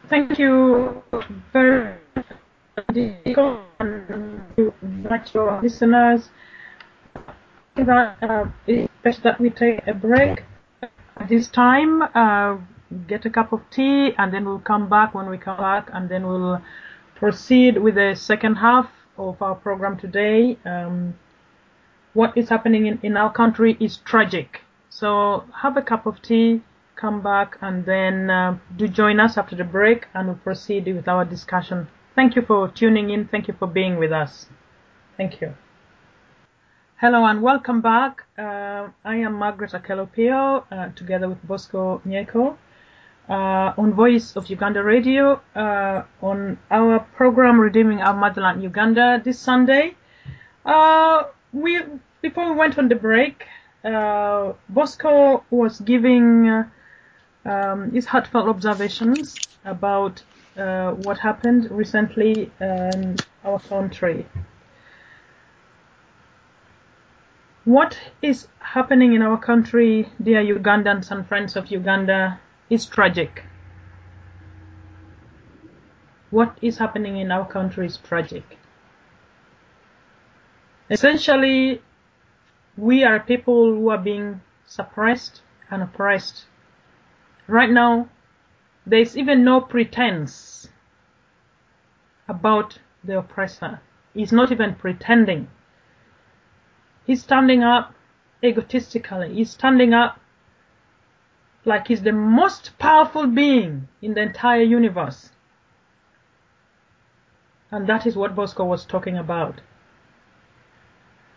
Thank you very much, your listeners. That uh, it's best that we take a break at this time. Uh, get a cup of tea, and then we'll come back. When we come back, and then we'll proceed with the second half of our program today. Um, what is happening in, in our country is tragic. So have a cup of tea, come back, and then uh, do join us after the break, and we'll proceed with our discussion. Thank you for tuning in. Thank you for being with us. Thank you. Hello and welcome back. Uh, I am Margaret Akello Opio, uh, together with Bosco Nyeko, uh, on Voice of Uganda Radio, uh, on our program Redeeming Our Motherland Uganda this Sunday. Uh, we before we went on the break, uh, Bosco was giving um, his heartfelt observations about what happened recently in our country. What is happening in our country, dear Ugandans and friends of Uganda, is tragic. What is happening in our country is tragic. Essentially, we are people who are being suppressed and oppressed. Right now, there is even no pretense about the oppressor. He's not even pretending. He's standing up egotistically. He's standing up like he's the most powerful being in the entire universe. And that is what Bosco was talking about.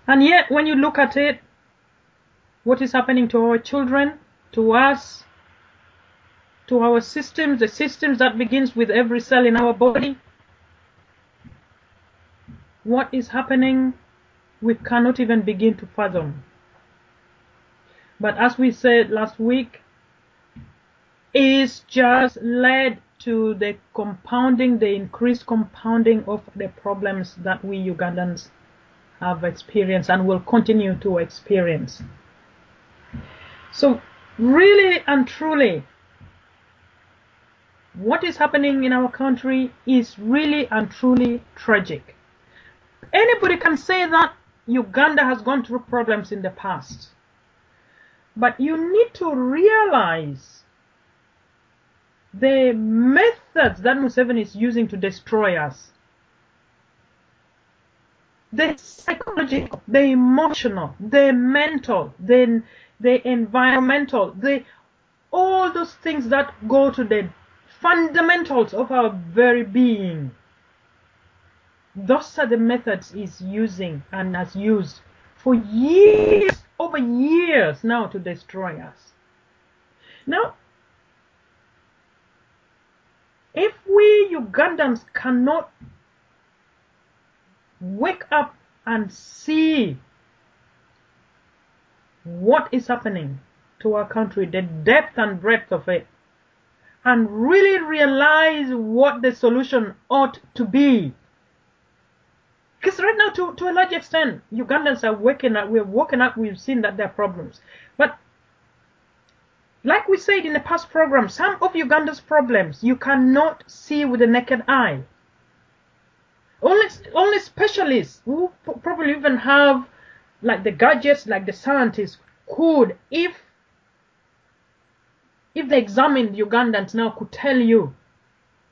And yet, when you look at it, what is happening to our children, to us, to our systems, the systems that begins with every cell in our body, what is happening, we cannot even begin to fathom. But as we said last week, is just led to the compounding, the increased compounding of the problems that we Ugandans have experienced and will continue to experience. So, really and truly, what is happening in our country is really and truly tragic. Anybody can say that Uganda has gone through problems in the past. But you need to realize the methods that Museveni is using to destroy us. The psychological, the emotional, the mental, the, the environmental, the all those things that go to the fundamentals of our very being. Those are the methods he's using and has used for years, over years now to destroy us. Now, if we Ugandans cannot wake up and see what is happening to our country, the depth and breadth of it, and really realize what the solution ought to be. Because right now, to, to a large extent, Ugandans are waking up, we're waking up, we've seen that there are problems. But like we said in the past program, some of Uganda's problems you cannot see with the naked eye. Only, only specialists who probably even have like the gadgets, like the scientists, could, if if they examined Ugandans now, could tell you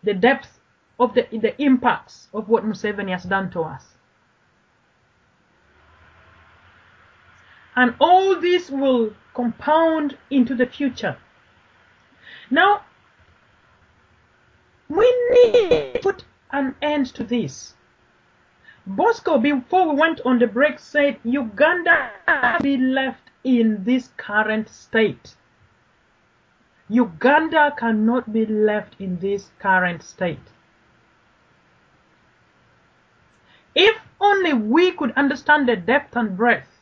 the depth of the, the impacts of what Museveni has done to us. And all this will compound into the future. Now, we need to put an end to this. Bosco, before we went on the break, said Uganda cannot be left in this current state. Uganda cannot be left in this current state. If only we could understand the depth and breadth.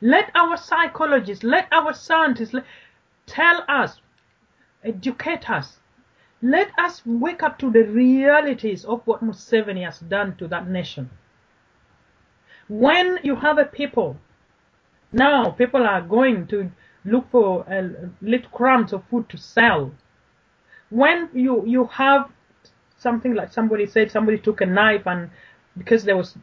Let our psychologists, let our scientists let, tell us, educate us. Let us wake up to the realities of what Museveni has done to that nation. When you have a people, now people are going to look for little crumbs of food to sell. When you you have something like somebody said somebody took a knife and because there was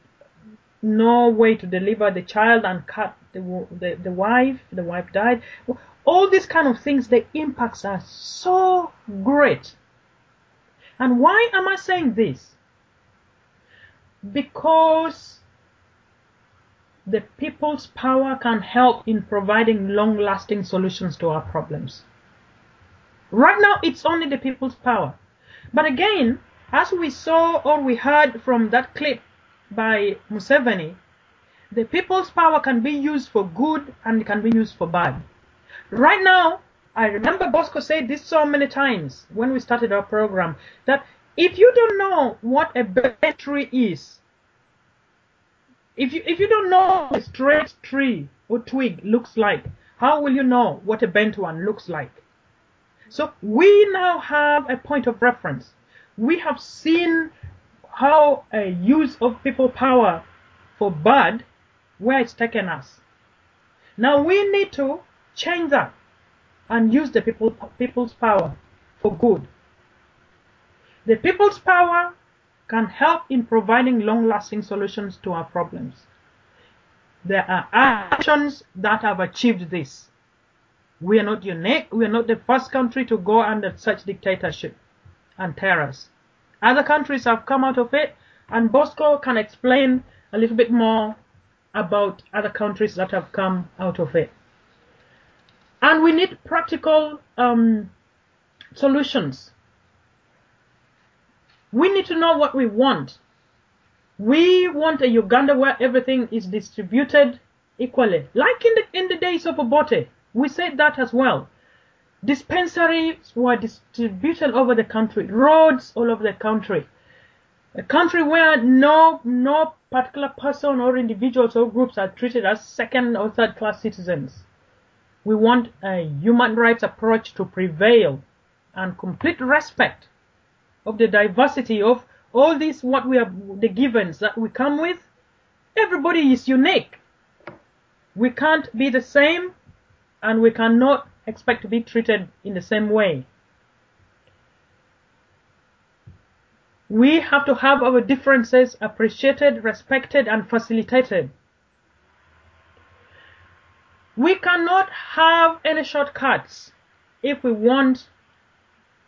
no way to deliver the child and cut the, the, the wife, the wife died. All these kind of things, the impacts are so great. And why am I saying this? Because the people's power can help in providing long lasting solutions to our problems. Right now, it's only the people's power. But again, as we saw or we heard from that clip by Museveni, the people's power can be used for good and can be used for bad. Right now, I remember Bosco said this so many times when we started our program that if you don't know what a bent tree is, if you if you don't know a straight tree or twig looks like, how will you know what a bent one looks like? So we now have a point of reference. We have seen how a use of people power for bad, where it's taken us. Now we need to change that and use the people, people's power for good. The people's power can help in providing long-lasting solutions to our problems. There are actions that have achieved this. We are not unique. We are not the first country to go under such dictatorship and terrors. Other countries have come out of it, and Bosco can explain a little bit more about other countries that have come out of it. And we need practical um, solutions. We need to know what we want. We want a Uganda where everything is distributed equally, like in the in the days of Obote. We said that as well. Dispensaries were distributed over the country, roads all over the country. A country where no no particular person or individuals or groups are treated as second or third class citizens. We want a human rights approach to prevail and complete respect of the diversity of all these what we have the givens that we come with. Everybody is unique. We can't be the same and we cannot expect to be treated in the same way. We have to have our differences appreciated, respected, and facilitated. We cannot have any shortcuts if we want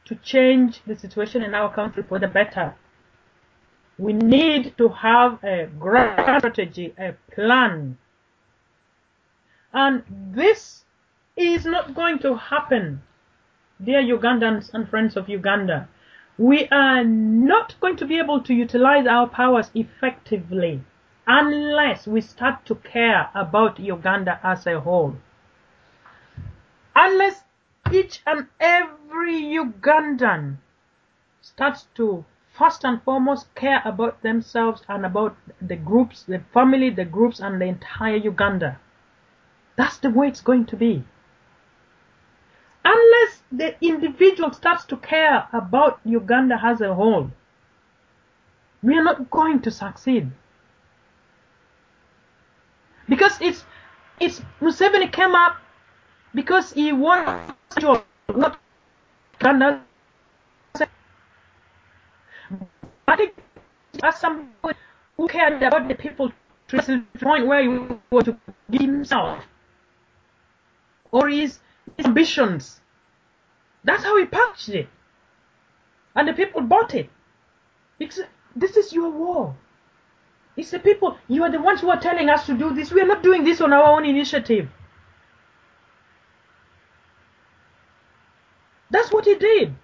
to change the situation in our country for the better. We need to have a grand strategy, a plan. And this is not going to happen, dear Ugandans and friends of Uganda. We are not going to be able to utilize our powers effectively unless we start to care about Uganda as a whole. Unless each and every Ugandan starts to first and foremost care about themselves and about the groups, the family, the groups, and the entire Uganda. That's the way it's going to be. The individual starts to care about Uganda as a whole, we are not going to succeed. Because it's it's Museveni came up because he wants to not Uganda. I think as somebody who cared about the people to the point where he want to give himself or his ambitions. That's how he packaged it. And the people bought it. Because this is your war. It's the people, you are the ones who are telling us to do this. We are not doing this on our own initiative. That's what he did.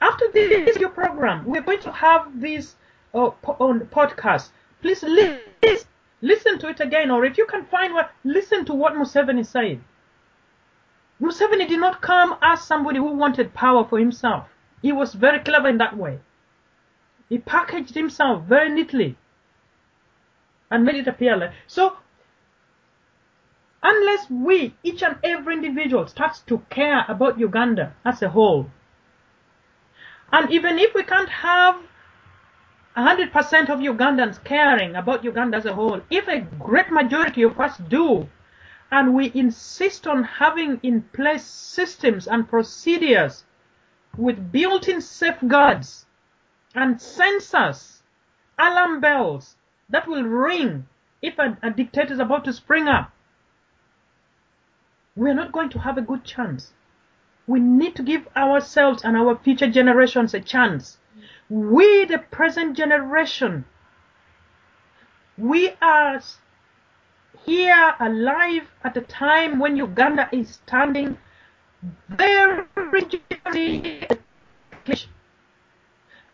After this is your program, we're going to have this or po- on podcast, please li- listen to it again, or if you can find what, listen to what Museveni said. Museveni did not come as somebody who wanted power for himself. He was very clever in that way. He packaged himself very neatly and made it appear like so. Unless we, each and every individual, starts to care about Uganda as a whole, and even if we can't have 100% of Ugandans caring about Uganda as a whole, if a great majority of us do, and we insist on having in place systems and procedures with built-in safeguards and sensors, alarm bells that will ring if a, a dictator is about to spring up, we're not going to have a good chance. We need to give ourselves and our future generations a chance. We, the present generation, we are here alive at a time when Uganda is standing very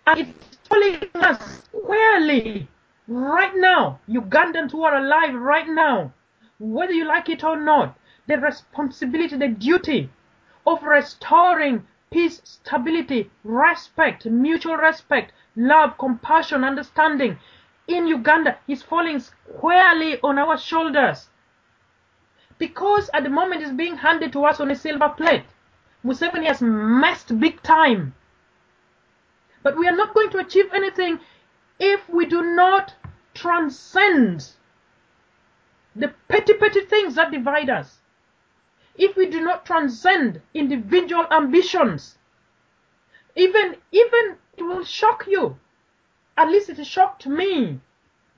and it's telling us squarely right now, Ugandans who are alive right now, whether you like it or not, the responsibility, the duty of restoring peace, stability, respect, mutual respect, love, compassion, understanding in Uganda is falling squarely on our shoulders. Because at the moment it's being handed to us on a silver plate. Museveni has messed big time. But we are not going to achieve anything if we do not transcend the petty, petty things that divide us. If we do not transcend individual ambitions, even, even it will shock you. At least it shocked me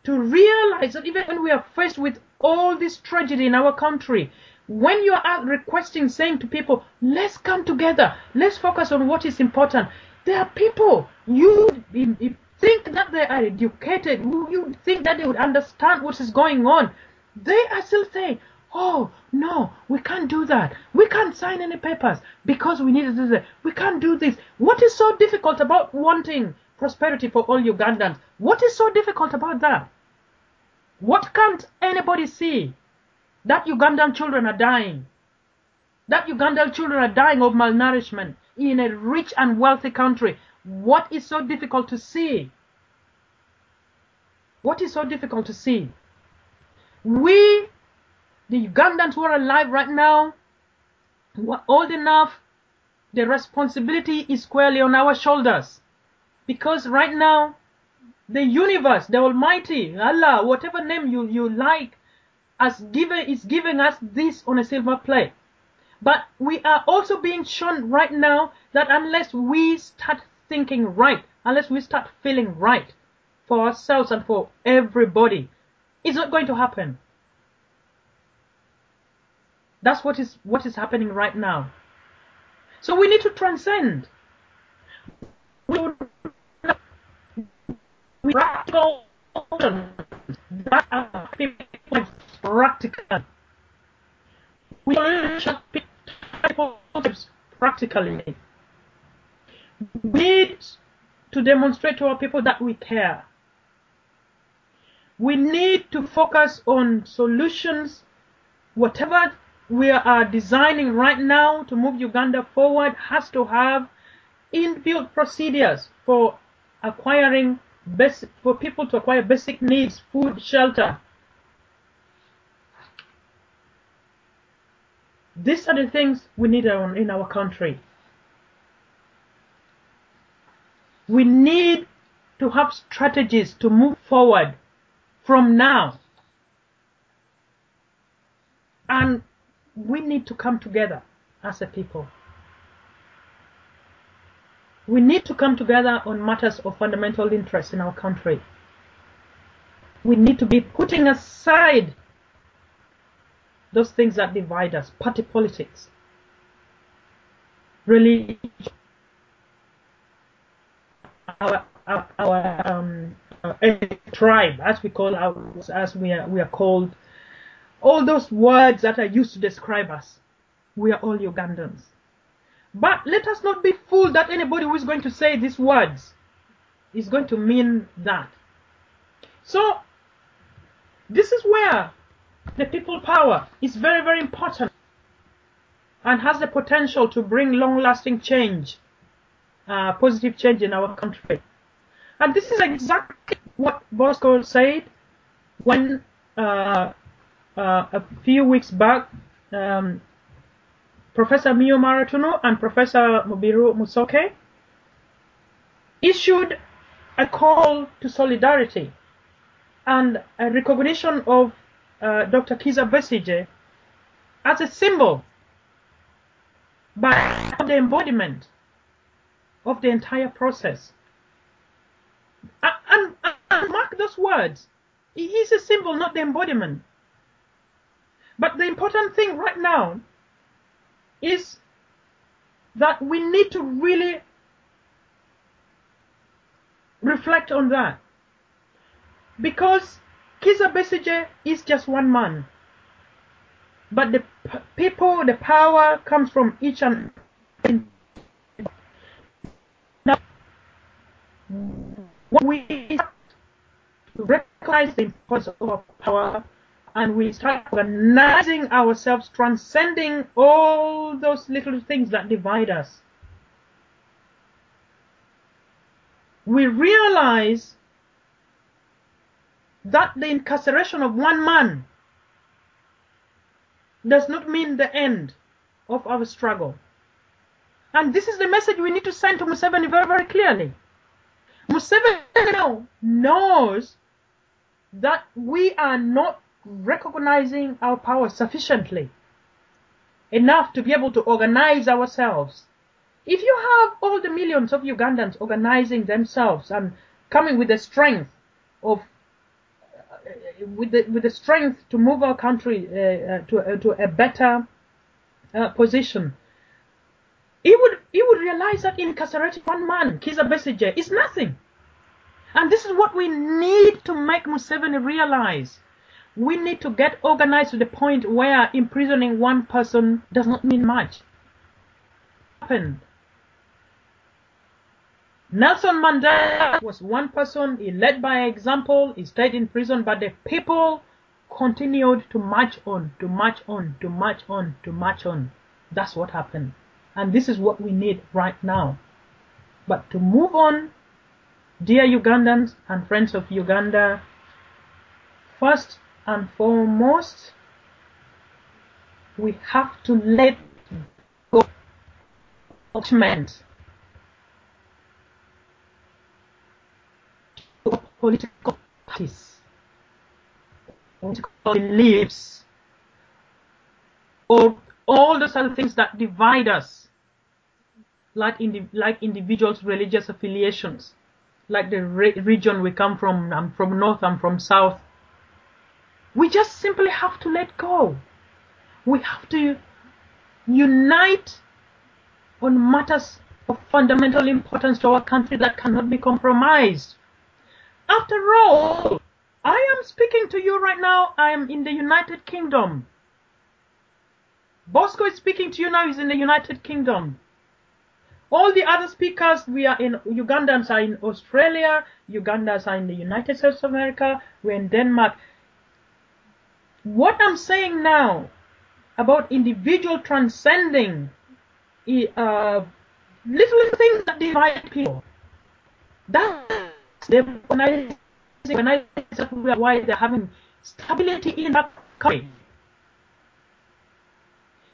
to realize that even when we are faced with all this tragedy in our country, when you are requesting, saying to people, let's come together, let's focus on what is important, there are people you think that they are educated, you think that they would understand what is going on. They are still saying, oh, no, we can't do that. We can't sign any papers because we need to do that. We can't do this. What is so difficult about wanting prosperity for all Ugandans? What is so difficult about that? What can't anybody see? That Ugandan children are dying. That Ugandan children are dying of malnourishment in a rich and wealthy country. What is so difficult to see? What is so difficult to see? We, the Ugandans who are alive right now, are old enough, the responsibility is squarely on our shoulders. Because right now, the universe, the Almighty, Allah, whatever name you, you like, has given is giving us this on a silver plate. But we are also being shown right now that unless we start thinking right, unless we start feeling right for ourselves and for everybody, it's not going to happen. That's what is what is happening right now. So we need to transcend. We we practical practical. We practically. We need to demonstrate to our people that we care. We need to focus on solutions. Whatever we are designing right now to move Uganda forward has to have inbuilt procedures for acquiring basic, for people to acquire basic needs, food, shelter. These are the things we need in our country. We need to have strategies to move forward from now. And we need to come together as a people. We need to come together on matters of fundamental interest in our country. We need to be putting aside those things that divide us, party politics, religion, our our, our um, uh, tribe, as we call ours, as we are we are called, all those words that are used to describe us. We are all Ugandans. But let us not be fooled that anybody who is going to say these words is going to mean that. So, this is where the people power is very, very important and has the potential to bring long lasting change, uh, positive change in our country. And this is exactly what Bosco said when uh, uh, a few weeks back, um, Professor Mio Maratuno and Professor Mubiru Musoke issued a call to solidarity and a recognition of uh, Dr. Kizza Besigye as a symbol by the embodiment of the entire process. And, and, and mark those words. He is a symbol, not the embodiment. But the important thing right now is that we need to really reflect on that. Because Kizza Besigye is just one man. But the p- people, the power comes from each and now what we recognize the importance of our power and we start organizing ourselves, transcending all those little things that divide us. We realize that the incarceration of one man does not mean the end of our struggle. And this is the message we need to send to Museveni very, very clearly. Museveni now knows that we are not recognizing our power sufficiently enough to be able to organize ourselves. If you have all the millions of Ugandans organizing themselves and coming with the strength of with the with the strength to move our country uh, uh, to uh, to a better uh, position, he would he would realize that incarcerating one man, Kizza Besigye, is nothing. And this is what we need to make Museveni realize. We need to get organized to the point where imprisoning one person does not mean much. Happened. Nelson Mandela was one person, he led by example, he stayed in prison, but the people continued to march on, to march on, to march on, to march on. That's what happened. And this is what we need right now. But to move on, dear Ugandans and friends of Uganda, first and foremost, we have to let go of judgment political parties, political beliefs, or all those other things that divide us, like, like individuals' religious affiliations, like the re- region we come from, I'm from north, I'm from south. We just simply have to let go. We have to unite on matters of fundamental importance to our country that cannot be compromised. After all, I am speaking to you right now. I am in the United Kingdom. Bosco is speaking to you now. He's in the United Kingdom. All the other speakers, we are in Ugandans are in Australia. Ugandans are in the United States of America. We're in Denmark. What I'm saying now about individual transcending uh, little things that divide people. That's the organizing, why they're having stability in that country.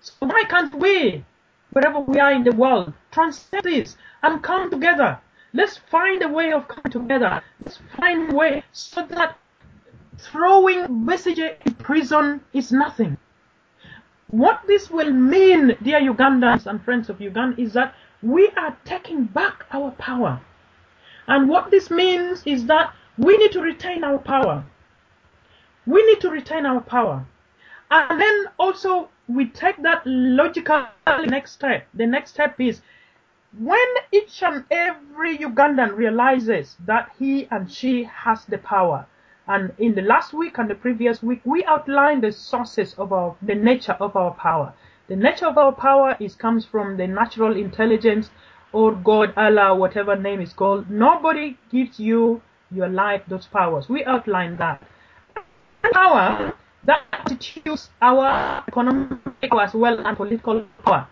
So why can't we, wherever we are in the world, transcend this and come together? Let's find a way of coming together. Let's find a way so that throwing messages in prison is nothing. What this will mean, dear Ugandans and friends of Uganda, is that we are taking back our power. And what this means is that we need to retain our power. We need to retain our power. And then also we take that logical next step. The next step is when each and every Ugandan realizes that he and she has the power. And in the last week and the previous week, we outlined the sources of our, the nature of our power. The nature of our power is comes from the natural intelligence or God, Allah, whatever name is called. Nobody gives you your life those powers. We outline that. Power that constitutes our economic as well and political power.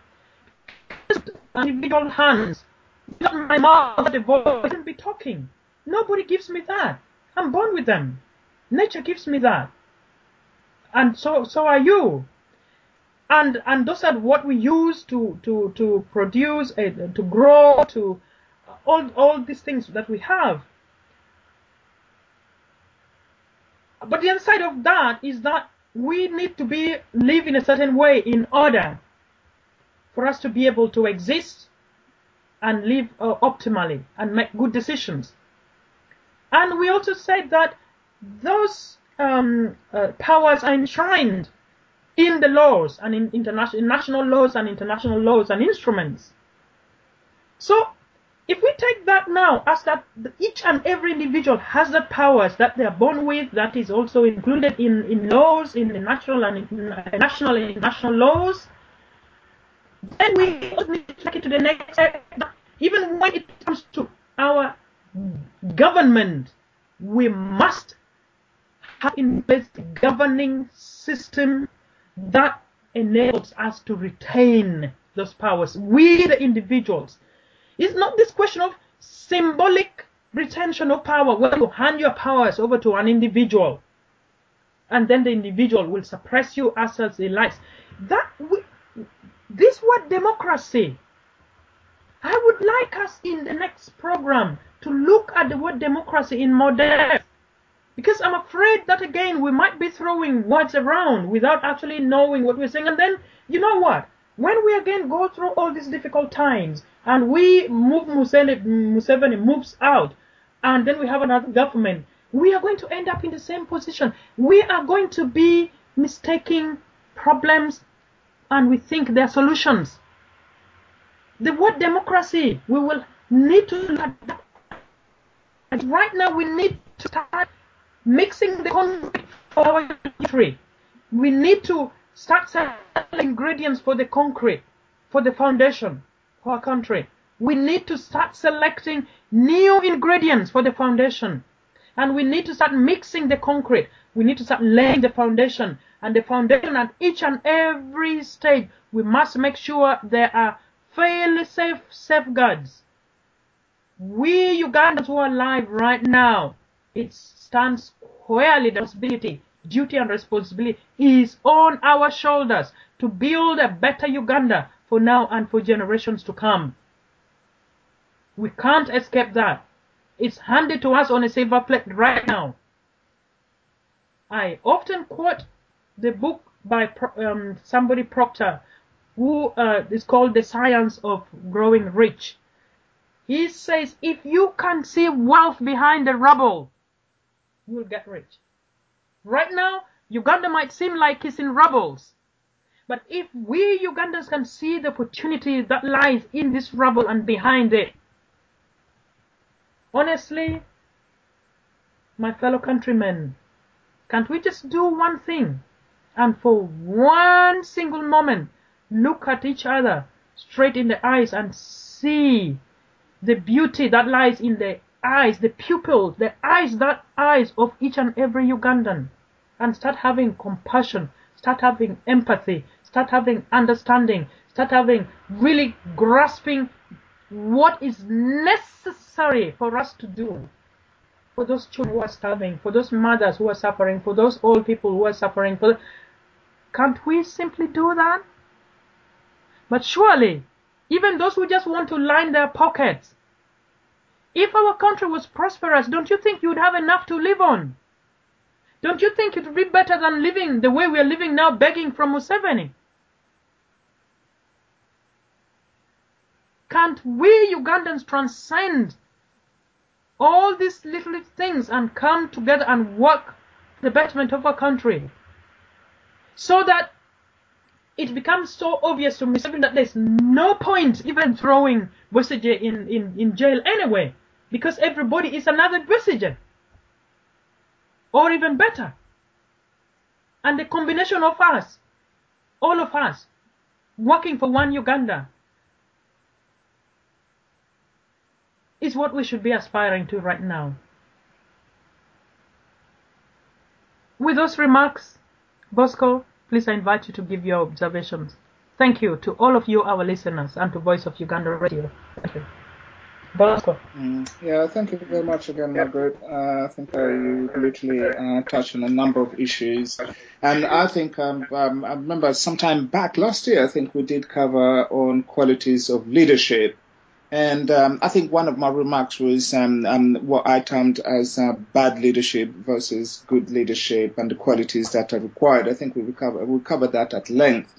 Just individual hands. Not my mouth, the voice, I shouldn't be talking. Nobody gives me that. I'm born with them. Nature gives me that. And so so are you. And and those are what we use to to to produce uh, to grow to all all these things that we have. But the other side of that is that we need to be live in a certain way in order for us to be able to exist and live uh, optimally and make good decisions. And we also said that those um, uh, powers are enshrined in the laws and in international national laws and international laws and instruments. So if we take that now as that each and every individual has the powers that they are born with, that is also included in, in laws, in the natural and in, uh, national and international laws, then we need to take it to the next. Even when it comes to our government, we must have in place a governing system that enables us to retain those powers. We, the individuals, it's not this question of symbolic retention of power where you hand your powers over to an individual and then the individual will suppress you as he likes. That we, this word democracy. I would like us in the next program to look at the word democracy in more depth. Because I'm afraid that again we might be throwing words around without actually knowing what we're saying. And then you know what? When we again go through all these difficult times and we move Museveni, moves out and then we have another government, we are going to end up in the same position. We are going to be mistaking problems and we think they're solutions. The word democracy, we will need to look at that. And right now we need to start mixing the concrete for our country. We need to start selling ingredients for the concrete, for the foundation for our country. We need to start selecting new ingredients for the foundation. And we need to start mixing the concrete. We need to start laying the foundation. And the foundation at each and every stage, we must make sure there are fairly safe safeguards. We Ugandans who are alive right now, it stands squarely the responsibility, duty and responsibility is on our shoulders to build a better Uganda for now and for generations to come. We can't escape that. It's handed to us on a silver plate right now. I often quote the book by um, somebody Proctor, who uh, is called The Science of Growing Rich. He says, if you can see wealth behind the rubble, you will get rich. Right now, Uganda might seem like it's in rubbles. But if we Ugandans can see the opportunity that lies in this rubble and behind it, honestly, my fellow countrymen, can't we just do one thing and for one single moment look at each other straight in the eyes and see the beauty that lies in the eyes, the pupils, the eyes, that eyes of each and every Ugandan and start having compassion, start having empathy, start having understanding, start having really grasping what is necessary for us to do for those children who are starving, for those mothers who are suffering, for those old people who are suffering. For can't we simply do that? But surely, even those who just want to line their pockets, if our country was prosperous, don't you think you'd have enough to live on? Don't you think it would be better than living the way we are living now, begging from Museveni? Can't we Ugandans transcend all these little things and come together and work the betterment of our country? So that it becomes so obvious to Museveni that there's no point even throwing Besigye in, in, in jail anyway, because everybody is another Besigye. Or even better. And the combination of us, all of us, working for one Uganda, is what we should be aspiring to right now. With those remarks, Bosco, please I invite you to give your observations. Thank you to all of you, our listeners, and to Voice of Uganda Radio. Thank you. Bosco. Mm, yeah, thank you very much again, Margaret. Uh, I think uh, you literally uh, touched on a number of issues. And I think, um, um, I remember sometime back last year, I think we did cover on qualities of leadership. And um, I think one of my remarks was um, um, what I termed as uh, bad leadership versus good leadership and the qualities that are required. I think we cover we covered that at length.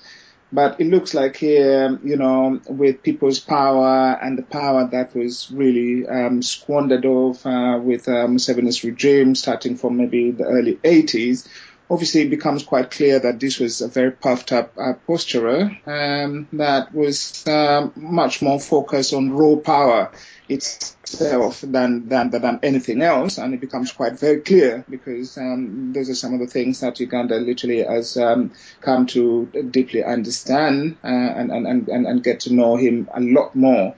But it looks like here, you know, with people's power and the power that was really um, squandered off uh, with uh, Museveni's regime, starting from maybe the early 80s, obviously it becomes quite clear that this was a very puffed up uh, posturer um, that was um, much more focused on raw power itself than, than than anything else, and it becomes quite very clear because um, those are some of the things that Uganda literally has um, come to deeply understand uh, and, and, and, and get to know him a lot more.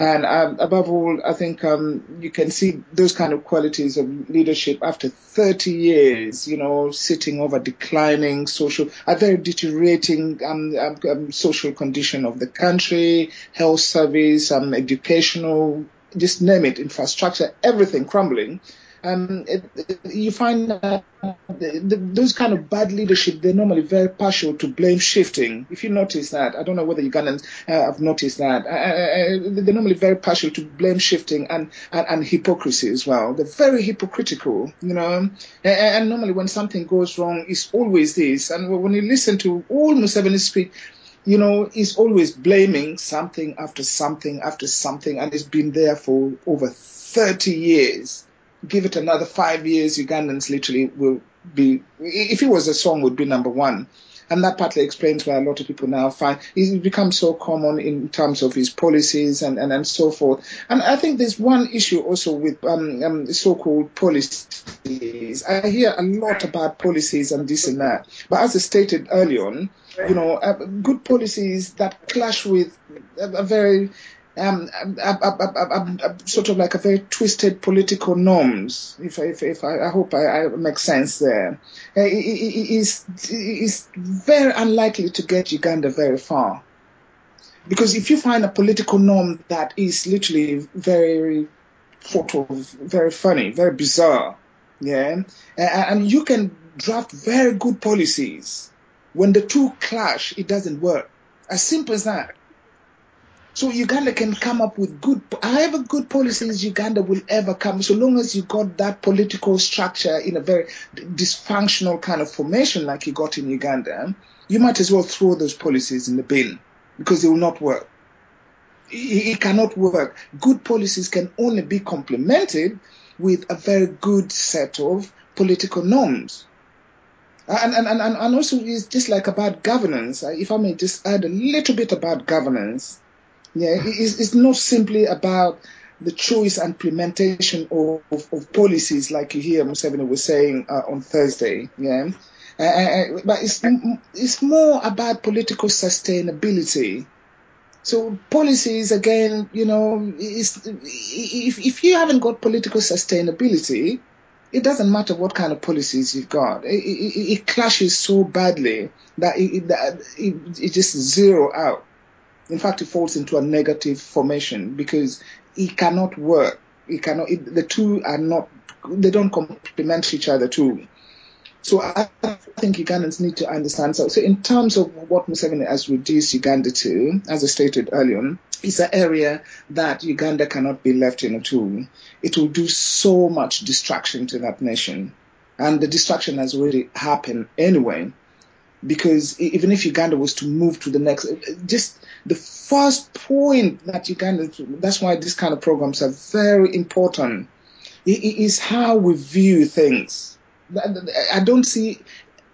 And um, above all, I think um, you can see those kind of qualities of leadership after 30 years, you know, sitting over declining social, a very deteriorating um, um, um social condition of the country, health service, um, educational, just name it, infrastructure, everything crumbling um, it, it, you find that the, the, those kind of bad leadership, they're normally very partial to blame shifting. If you notice that, I don't know whether Ugandans uh, have noticed that, uh, uh, uh, they're normally very partial to blame shifting and, and, and, hypocrisy as well. They're very hypocritical, you know, and, and, normally when something goes wrong, it's always this. And when you listen to all Museveni speak, you know, he's always blaming something after something after something, and it's been there for over 30 years give it another five years, Ugandans literally will be, if it was a song, would be number one. And that partly explains why a lot of people now find he's become so common in terms of his policies and, and, and so forth. And I think there's one issue also with um, um, so-called policies. I hear a lot about policies and this and that. But as I stated early on, you know, uh, good policies that clash with a, a very Um, um, um, um, sort of like a very twisted political norms. If, if, if I, I hope I, I make sense there, uh, it, it, is is very unlikely to get Uganda very far. Because if you find a political norm that is literally very sort of very funny, very bizarre, yeah, and you can draft very good policies, when the two clash, it doesn't work. As simple as that. So Uganda can come up with good, however good policies Uganda will ever come, so long as you got that political structure in a very dysfunctional kind of formation like you got in Uganda, you might as well throw those policies in the bin because they will not work. It, cannot work. Good policies can only be complemented with a very good set of political norms. And, and, and, and also it's just like about governance. If I may just add a little bit about governance, yeah, it's, it's not simply about the choice and implementation of, of, of, policies like you hear Museveni was saying uh, on Thursday. Yeah, uh, uh, uh but it's it's more about political sustainability. So policies again, you know, if if you haven't got political sustainability, it doesn't matter what kind of policies you've got. It, it, it clashes so badly that it, that it, it just zero out. In fact, it falls into a negative formation because it cannot work. It cannot. It, the two are not. They don't complement each other too. So I think Ugandans need to understand. So, so in terms of what Museveni has reduced Uganda to, as I stated earlier it's an area that Uganda cannot be left in at all. It will do so much distraction to that nation. And the distraction has already happened anyway because even if Uganda was to move to the next, uh, just the first point that Uganda, that's why these kind of programs are very important, is how we view things. I don't see,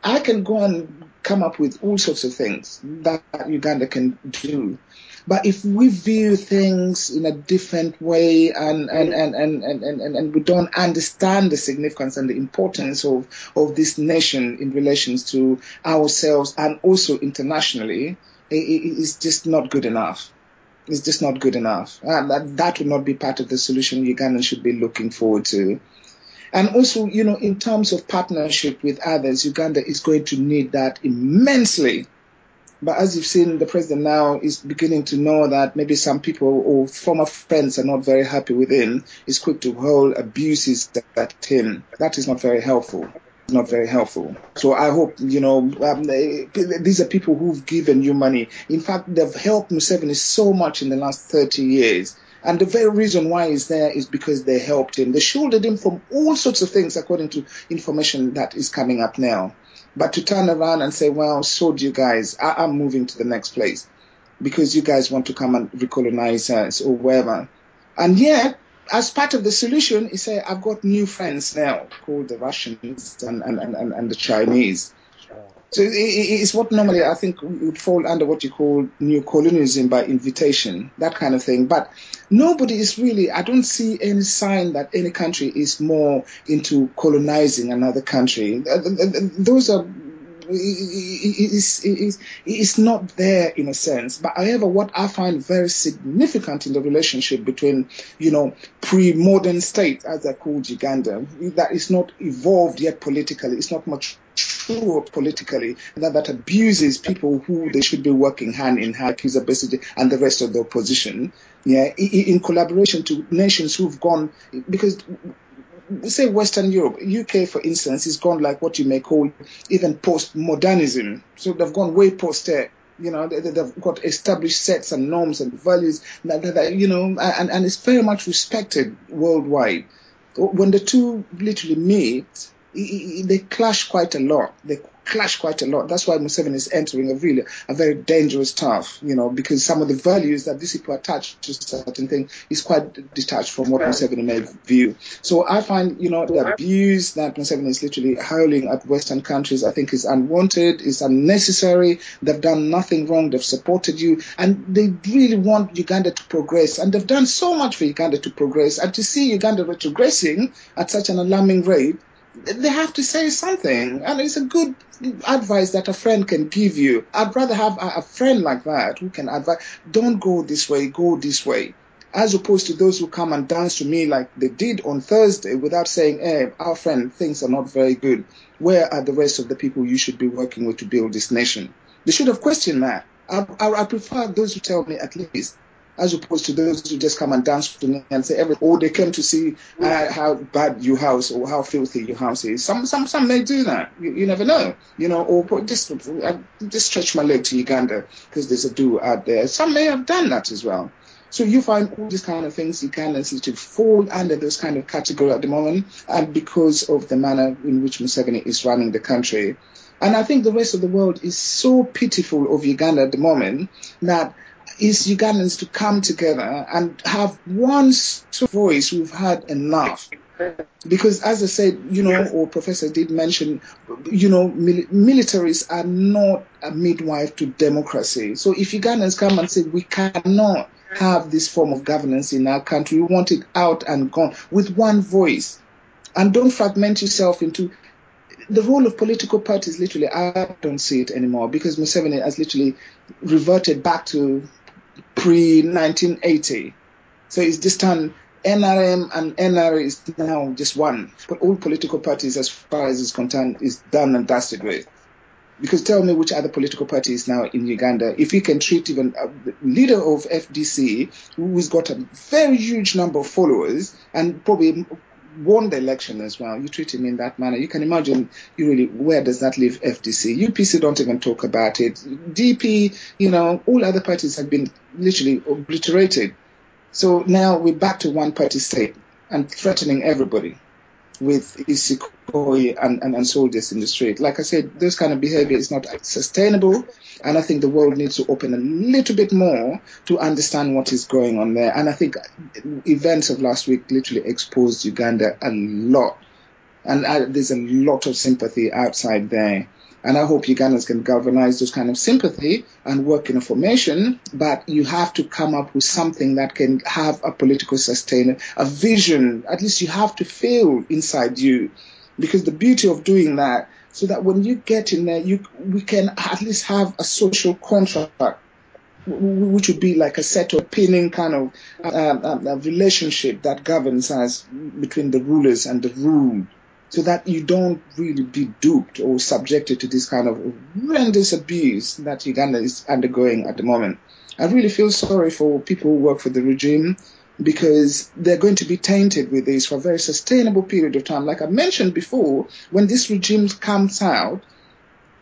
I can go and come up with all sorts of things that Uganda can do. But if we view things in a different way and, and, and, and, and, and, and we don't understand the significance and the importance of, of this nation in relations to ourselves and also internationally, it, it's just not good enough. It's just not good enough. Uh, that, that would not be part of the solution Uganda should be looking forward to. And also, you know, in terms of partnership with others, Uganda is going to need that immensely. But as you've seen, the president now is beginning to know that maybe some people or former friends are not very happy with him. He's quick to hold abuses at him. That is not very helpful not very helpful. So I hope, you know, um, these are people who've given you money. In fact, they've helped Museveni so much in the last 30 years. And the very reason why he's there is because they helped him. They shielded him from all sorts of things according to information that is coming up now. But to turn around and say, well, so do you guys. I- am moving to the next place because you guys want to come and recolonize us or wherever. And yet, as part of the solution, he said, I've got new friends now called the Russians and, and, and, and the Chinese. So it's what normally I think would fall under what you call new colonialism by invitation, that kind of thing. But nobody is really, I don't see any sign that any country is more into colonizing another country. Uh, those are it's, is, is not there in a sense. But however, what I find very significant in the relationship between, you know, pre-modern states, as they're called Uganda, that is not evolved yet politically. It's not much true politically that, that abuses people who they should be working hand in hand, Kizza Besigye and the rest of the opposition, yeah, in collaboration to nations who've gone, because say Western Europe, UK for instance, is gone like what you may call even post-modernism. So they've gone way post there. You know, they, have got established sets and norms and values that, that, that you know, and, and it's very much respected worldwide. When the two literally meet, they clash quite a lot. They clash quite a lot. That's why Museveni is entering a really a very dangerous turf, you know, because some of the values that these people attach to certain things is quite detached from what Museveni may view. So I find, you know, the abuse that Museveni is literally howling at Western countries, I think is unwanted, is unnecessary. They've done nothing wrong. They've supported you, and they really want Uganda to progress, and they've done so much for Uganda to progress, and to see Uganda retrogressing at such an alarming rate they have to say something. And it's a good advice that a friend can give you. I'd rather have a, friend like that who can advise, don't go this way, go this way. As opposed to those who come and dance to me like they did on Thursday without saying, hey, our friend, things are not very good. Where are the rest of the people you should be working with to build this nation? They should have questioned that. I, I, I prefer those who tell me at least as opposed to those who just come and dance to me and say every oh they came to see uh, how bad your house or how filthy your house is. Some some some may do that. You, you never know, you know. Or just uh, just stretch my leg to Uganda because there's a do out there. Some may have done that as well. So you find all these kind of things Ugandans to fall under those kind of category at the moment, and because of the manner in which Museveni is running the country. And I think the rest of the world is so pitiful of Uganda at the moment that is Ugandans to come together and have one voice. We've had enough. Because as I said, you know, or Professor did mention, you know, mil- militaries are not a midwife to democracy. So if Ugandans come and say we cannot have this form of governance in our country, we want it out and gone with one voice. And don't fragment yourself into the role of political parties literally I don't see it anymore because Museveni has literally reverted back to pre 1980. So it's just turned NRM and NRA is now just one. But all political parties, as far as is concerned, is done and dusted with. Because tell me which other political party is now in Uganda. If you can treat even a leader of FDC, who's got a very huge number of followers and probably won the election as well. You treat him in that manner. You can imagine you really where does that leave FDC? UPC don't even talk about it. DP, you know, all other parties have been literally obliterated. So now we're back to one party state and threatening everybody with Sukhoi and, and, and soldiers in the street. Like I said, this kind of behavior is not sustainable. And I think the world needs to open a little bit more to understand what is going on there. And I think events of last week literally exposed Uganda a lot. And I, there's a lot of sympathy outside there. And I hope Ugandans can galvanize those kind of sympathy and work in a formation, but you have to come up with something that can have a political sustain, a vision. At least you have to feel inside you. Because the beauty of doing that, so that when you get in there, you we can at least have a social contract which would be like a set of pinning kind of uh, relationship that governs us between the rulers and the ruled so that you don't really be duped or subjected to this kind of horrendous abuse that Uganda is undergoing at the moment. I really feel sorry for people who work for the regime because they're going to be tainted with this for a very sustainable period of time. Like I mentioned before, when this regime comes out,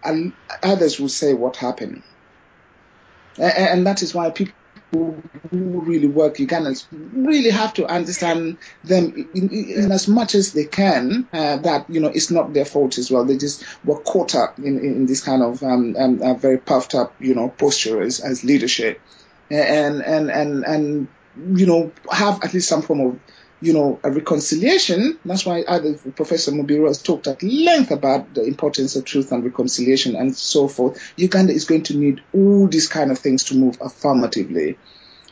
and others will say what happened. And that is why people who really work Ugandans really have to understand them in, in as much as they can uh, that you know it's not their fault as well. They just were caught up in, in this kind of um, um, uh, very puffed up you know posture as, as leadership. And and and and you know have at least some form of you know, a reconciliation. That's why Professor Mubiru has talked at length about the importance of truth and reconciliation and so forth. Uganda is going to need all these kind of things to move affirmatively.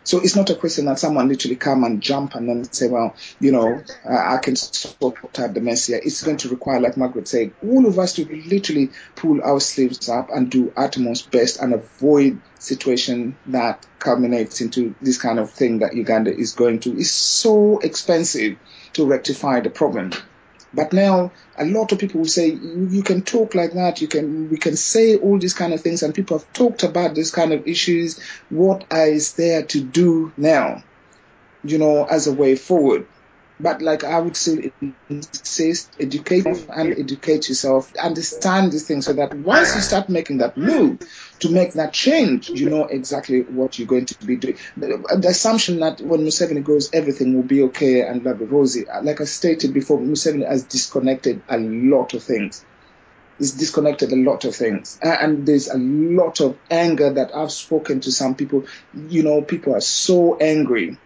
So it's not a question that someone literally come and jump and then say, well, you know, I can sort out the mess here. It's going to require, like Margaret said, all of us to literally pull our sleeves up and do utmost best and avoid situation that culminates into this kind of thing that Uganda is going to. It's so expensive to rectify the problem. But now a lot of people will say you can talk like that. You can we can say all these kind of things, and people have talked about these kind of issues. What is there to do now? You know, as a way forward. But like I would say, insist, educate and educate yourself, understand these things so that once you start making that move to make that change, you know exactly what you're going to be doing. The, the assumption that when Museveni goes, everything will be okay and lovely rosy. Like I stated before, Museveni has disconnected a lot of things. He's disconnected a lot of things. And there's a lot of anger that I've spoken to some people. You know, people are so angry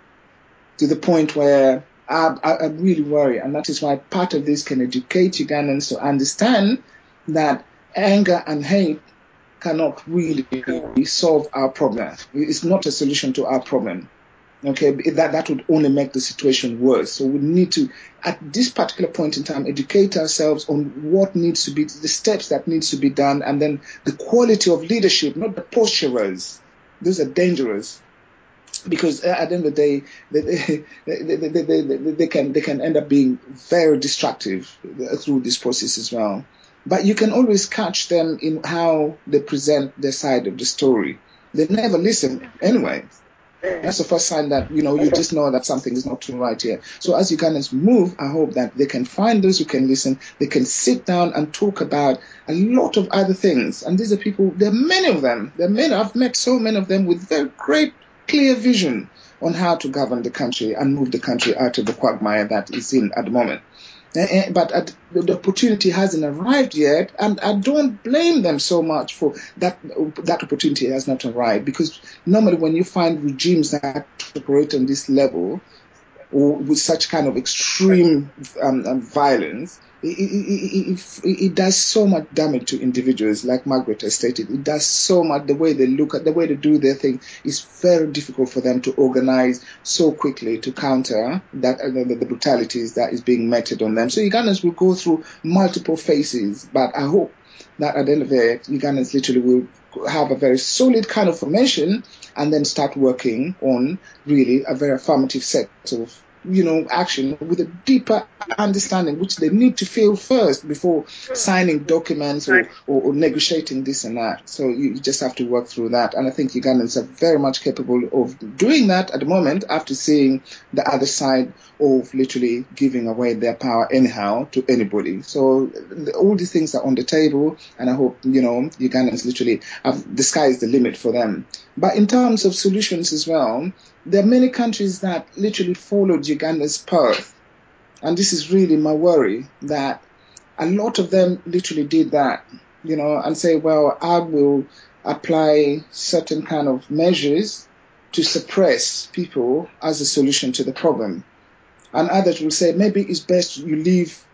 to the point where I, I, really worry, and that is why part of this can educate Ugandans to understand that anger and hate cannot really solve our problem. It's not a solution to our problem. Okay, that that would only make the situation worse. So we need to, at this particular point in time, educate ourselves on what needs to be the steps that needs to be done, and then the quality of leadership, not the posturers. Those are dangerous because at the end of the day, they, they, they, they, can they can end up being very destructive uh, through this process as well. But you can always catch them in how they present their side of the story. They never listen anyway. That's the first sign that you know you just know that something is not right here. So as Ugandans move, I hope that they can find those who can listen. They can sit down and talk about a lot of other things. And these are people. There are many of them. There are many. I've met so many of them with very great clear vision on how to govern the country and move the country out of the quagmire that it's in at the moment. Uh, but uh, the opportunity hasn't arrived yet, and I don't blame them so much for that. That opportunity has not arrived because normally when you find regimes that operate on this level, with such kind of extreme um, um, violence, it, it, it, it, does so much damage to individuals, like Margaret has stated. It does so much. The way they look at, the way they do their thing is very difficult for them to organize so quickly to counter that uh, the, the brutalities that is being meted on them. So Ugandans will go through multiple phases, but I hope that at the end of it, Ugandans literally will have a very solid kind of formation and then start working on really a very affirmative set of you know, action with a deeper understanding, which they need to feel first before hmm. signing documents or, or, or negotiating this and that. So you, you, just have to work through that. And I think Ugandans are very much capable of doing that at the moment after seeing the other side of literally giving away their power anyhow to anybody. So all these things are on the table, and I hope, you know, Ugandans literally have the sky is the limit for them. But in terms of solutions as well, there are many countries that literally followed Uganda's path. And this is really my worry that a lot of them literally did that, you know, and say, well, I will apply certain kind of measures to suppress people as a solution to the problem. And others will say, maybe it's best you leave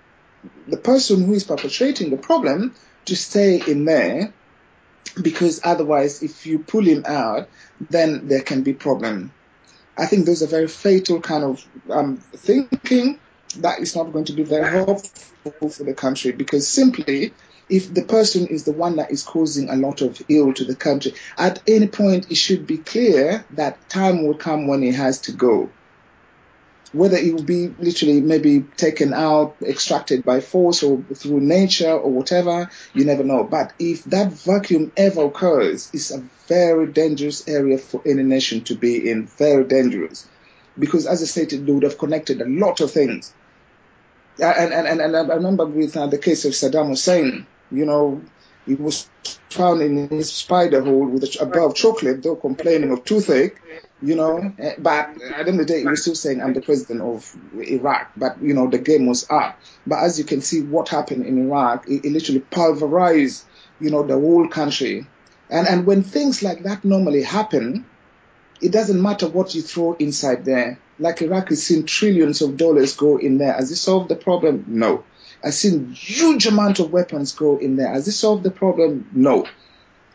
the person who is perpetrating the problem to stay in there because otherwise if you pull him out, then there can be problem. I think those are very fatal kind of um, thinking that is not going to be very helpful for the country because simply if the person is the one that is causing a lot of ill to the country, at any point it should be clear that time will come when he has to go. Whether it will be literally maybe taken out, extracted by force or through nature or whatever, you never know. But if that vacuum ever occurs, it's a very dangerous area for any nation to be in, very dangerous. Because as I stated, they would have connected a lot of things. And, and, and, I remember with uh, the case of Saddam Hussein, you know, he was found in his spider hole with a, a bar of chocolate, though complaining of toothache, you know. Eh, but at the end of the day, was still saying, I'm the president of Iraq. But, you know, the game was up. But as you can see, what happened in Iraq, it, it literally pulverized, you know, the whole country. And, and when things like that normally happen, it doesn't matter what you throw inside there. Like Iraq has seen trillions of dollars go in there. Has it solved the problem? No. I've seen huge amount of weapons go in there. Has it solved the problem? No.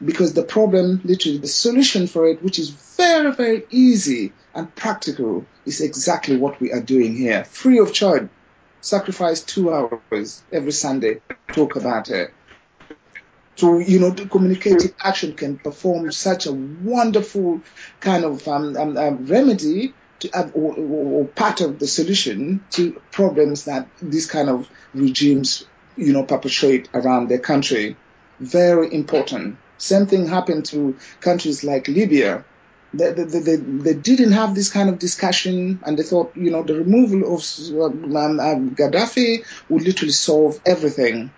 Because the problem, literally, the solution for it, which is very, very easy and practical, is exactly what we are doing here. Free of charge. Sacrifice two hours every Sunday. Talk about it. So, you know, communicative action can perform such a wonderful kind of um, um, um, remedy to, uh, or, or, part of the solution to problems that these kind of regimes, you know, perpetrate around their country. Very important. Same thing happened to countries like Libya. They, they, they, they didn't have this kind of discussion and they thought, you know, the removal of um, um, Gaddafi would literally solve everything.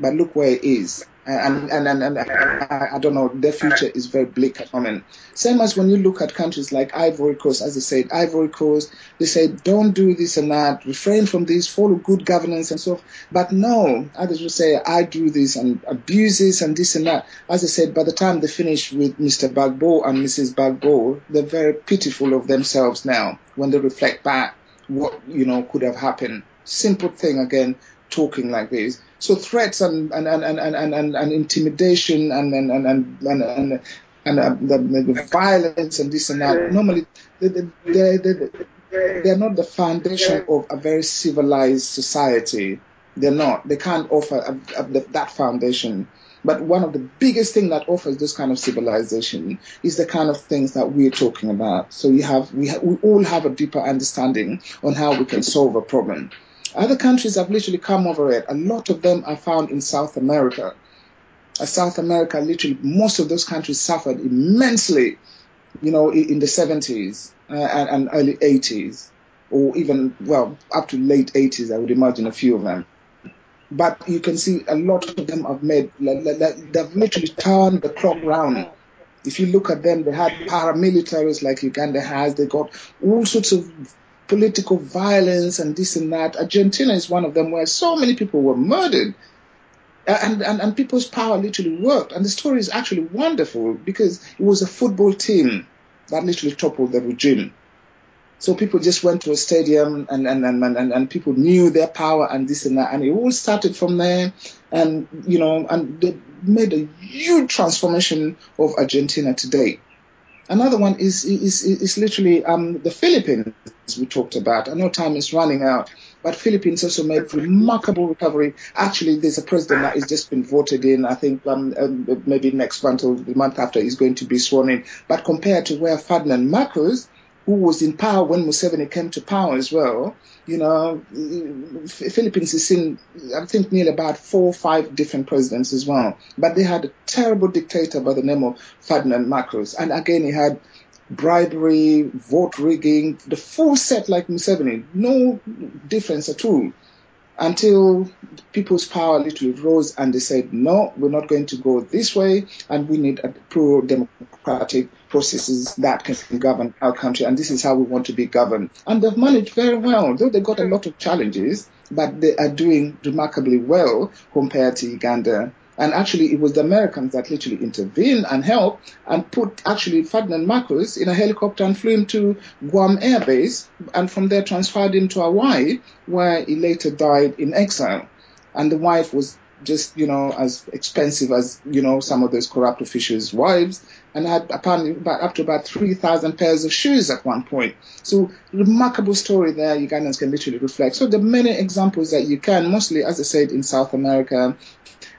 But look where it is and and and, and I, I, don't know, their future is very bleak at the moment. Same as when you look at countries like Ivory Coast, as I said, Ivory Coast, they say don't do this and that, refrain from this, follow good governance and so. Forth. But no, others will say I do this and abuse this and this and that. As I said, by the time they finish with Mr. Gbagbo and Mrs. Gbagbo, they're very pitiful of themselves now when they reflect back what you know could have happened. Simple thing again, talking like this. So threats and and and and and, and, and intimidation and and and and, and, and and uh, the, the, violence and this and that. Normally, they, they, they, they, are not the foundation of a very civilized society. They're not. They can't offer a, a, that foundation. But one of the biggest things that offers this kind of civilization is the kind of things that we're talking about. So you have, we, ha- we all have a deeper understanding on how we can solve a problem. Other countries have literally come over it. A lot of them are found in South America. Uh, South America, literally, most of those countries suffered immensely, you know, in, the 70s uh, and, and early 80s, or even, well, up to late 80s, I would imagine a few of them. But you can see a lot of them have made, they've literally turned the clock round. If you look at them, they had paramilitaries like Uganda has. They got all sorts of political violence and this and that. Argentina is one of them where so many people were murdered. And, and, and people's power literally worked. And the story is actually wonderful because it was a football team that literally toppled the regime. So people just went to a stadium and, and, and, and, and people knew their power and this and that. And it all started from there. And, you know, and they made a huge transformation of Argentina today. Another one is is is literally um, the Philippines we talked about. I know time is running out, but Philippines also made remarkable recovery. Actually, there's a president that has just been voted in. I think um, um, maybe next month or the month after he's going to be sworn in. But compared to where Ferdinand Marcos who was in power when Museveni came to power as well. You know, Philippines has seen, I think, nearly about four or five different presidents as well. But they had a terrible dictator by the name of Ferdinand Marcos. And again, he had bribery, vote rigging, the full set like Museveni, no difference at all until people's power literally rose and they said, no, we're not going to go this way and we need a pro-democratic processes that can govern our country and this is how we want to be governed. And they've managed very well, though they got a lot of challenges, but they are doing remarkably well compared to Uganda and actually, it was the Americans that literally intervened and helped and put actually Ferdinand Marcos in a helicopter and flew him to Guam Air Base and from there transferred him to Hawaii, where he later died in exile. And the wife was just, you know, as expensive as, you know, some of those corrupt officials' wives and had apparently about, up to about 3,000 pairs of shoes at one point. So remarkable story there Ugandans can literally reflect. So are many examples that you can, mostly, as I said, in South America,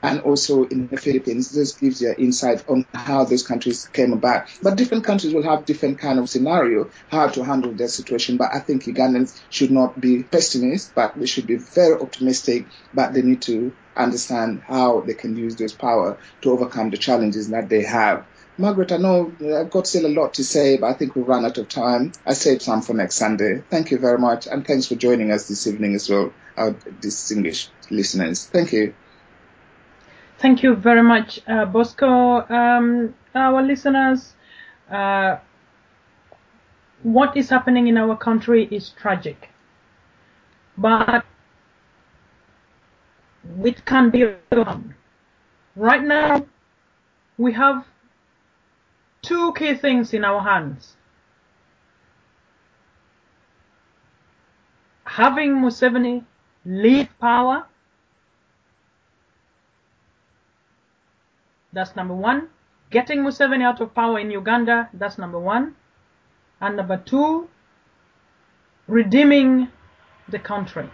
and also in the Philippines. This gives you insight on how those countries came about. But different countries will have different kind of scenario how to handle their situation. But I think Ugandans should not be pessimists, but they should be very optimistic. But they need to understand how they can use this power to overcome the challenges that they have. Margaret, I know I've got still a lot to say, but I think we've run out of time. I saved some for next Sunday. Thank you very much, and thanks for joining us this evening as well, our distinguished listeners. Thank you. Thank you very much, uh, Bosco. Um, our listeners, uh, what is happening in our country is tragic, but it can be done. Right now, we have two key things in our hands. Having Museveni lead power, that's number one. Getting Museveni out of power in Uganda, that's number one. And number two, redeeming the country.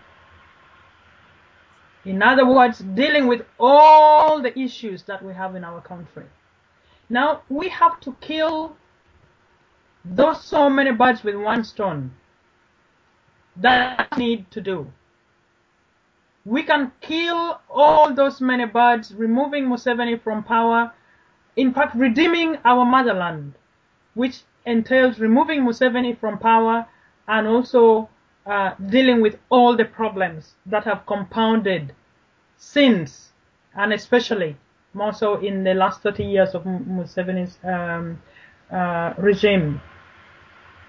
In other words, dealing with all the issues that we have in our country. Now we have to kill those so many birds with one stone. That need to do. We can kill all those many birds, removing Museveni from power, in fact redeeming our motherland, which entails removing Museveni from power and also uh, dealing with all the problems that have compounded since and especially more so in the last 30 years of Museveni's um, uh, regime.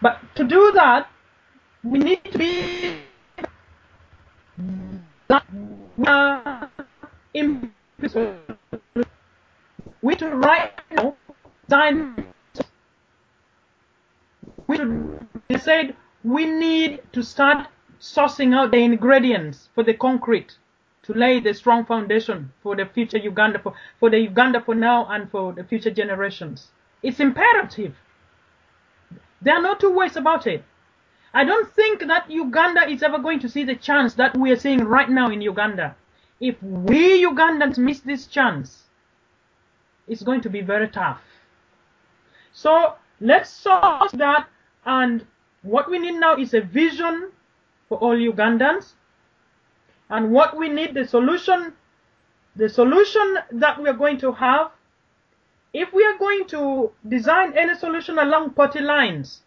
But to do that, we need to be we to right now design we should decide we need to start sourcing out the ingredients for the concrete to lay the strong foundation for the future Uganda, for, for the Uganda for now and for the future generations. It's imperative. There are no two ways about it. I don't think that Uganda is ever going to see the chance that we are seeing right now in Uganda. If we Ugandans miss this chance, it's going to be very tough. So let's source that and what we need now is a vision for all Ugandans and what we need, the solution, the solution that we are going to have, if we are going to design any solution along party lines,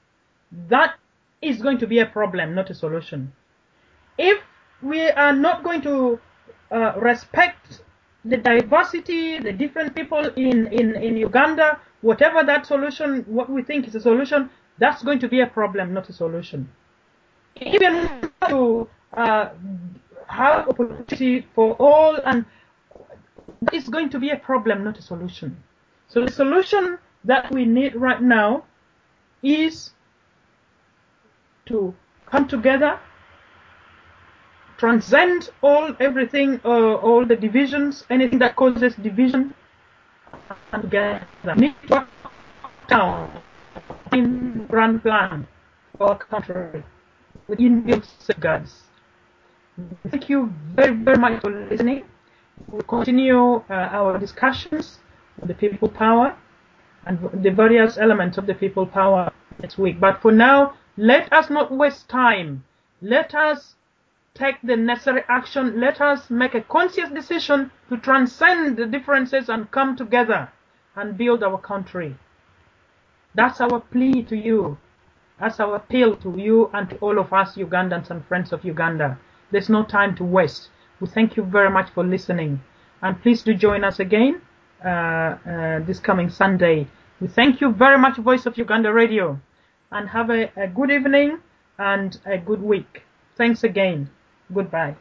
that is going to be a problem, not a solution. If we are not going to uh, respect the diversity, the different people in, in, in Uganda, whatever that solution, what we think is a solution, that's going to be a problem, not a solution. Even to uh, have opportunity for all and it's going to be a problem, not a solution. So the solution that we need right now is to come together, transcend all everything, uh, all the divisions, anything that causes division, come together. Need to work down in grand plan for our country with inbuilt safeguards. Thank you very, very much for listening. We'll continue uh, our discussions on the people power and the various elements of the people power next week. But for now, let us not waste time. Let us take the necessary action. Let us make a conscious decision to transcend the differences and come together and build our country. That's our plea to you. That's our appeal to you and to all of us Ugandans and friends of Uganda. There's no time to waste. We thank you very much for listening. And please do join us again uh, uh, this coming Sunday. We thank you very much, Voice of Uganda Radio. And have a, a good evening and a good week. Thanks again. Goodbye.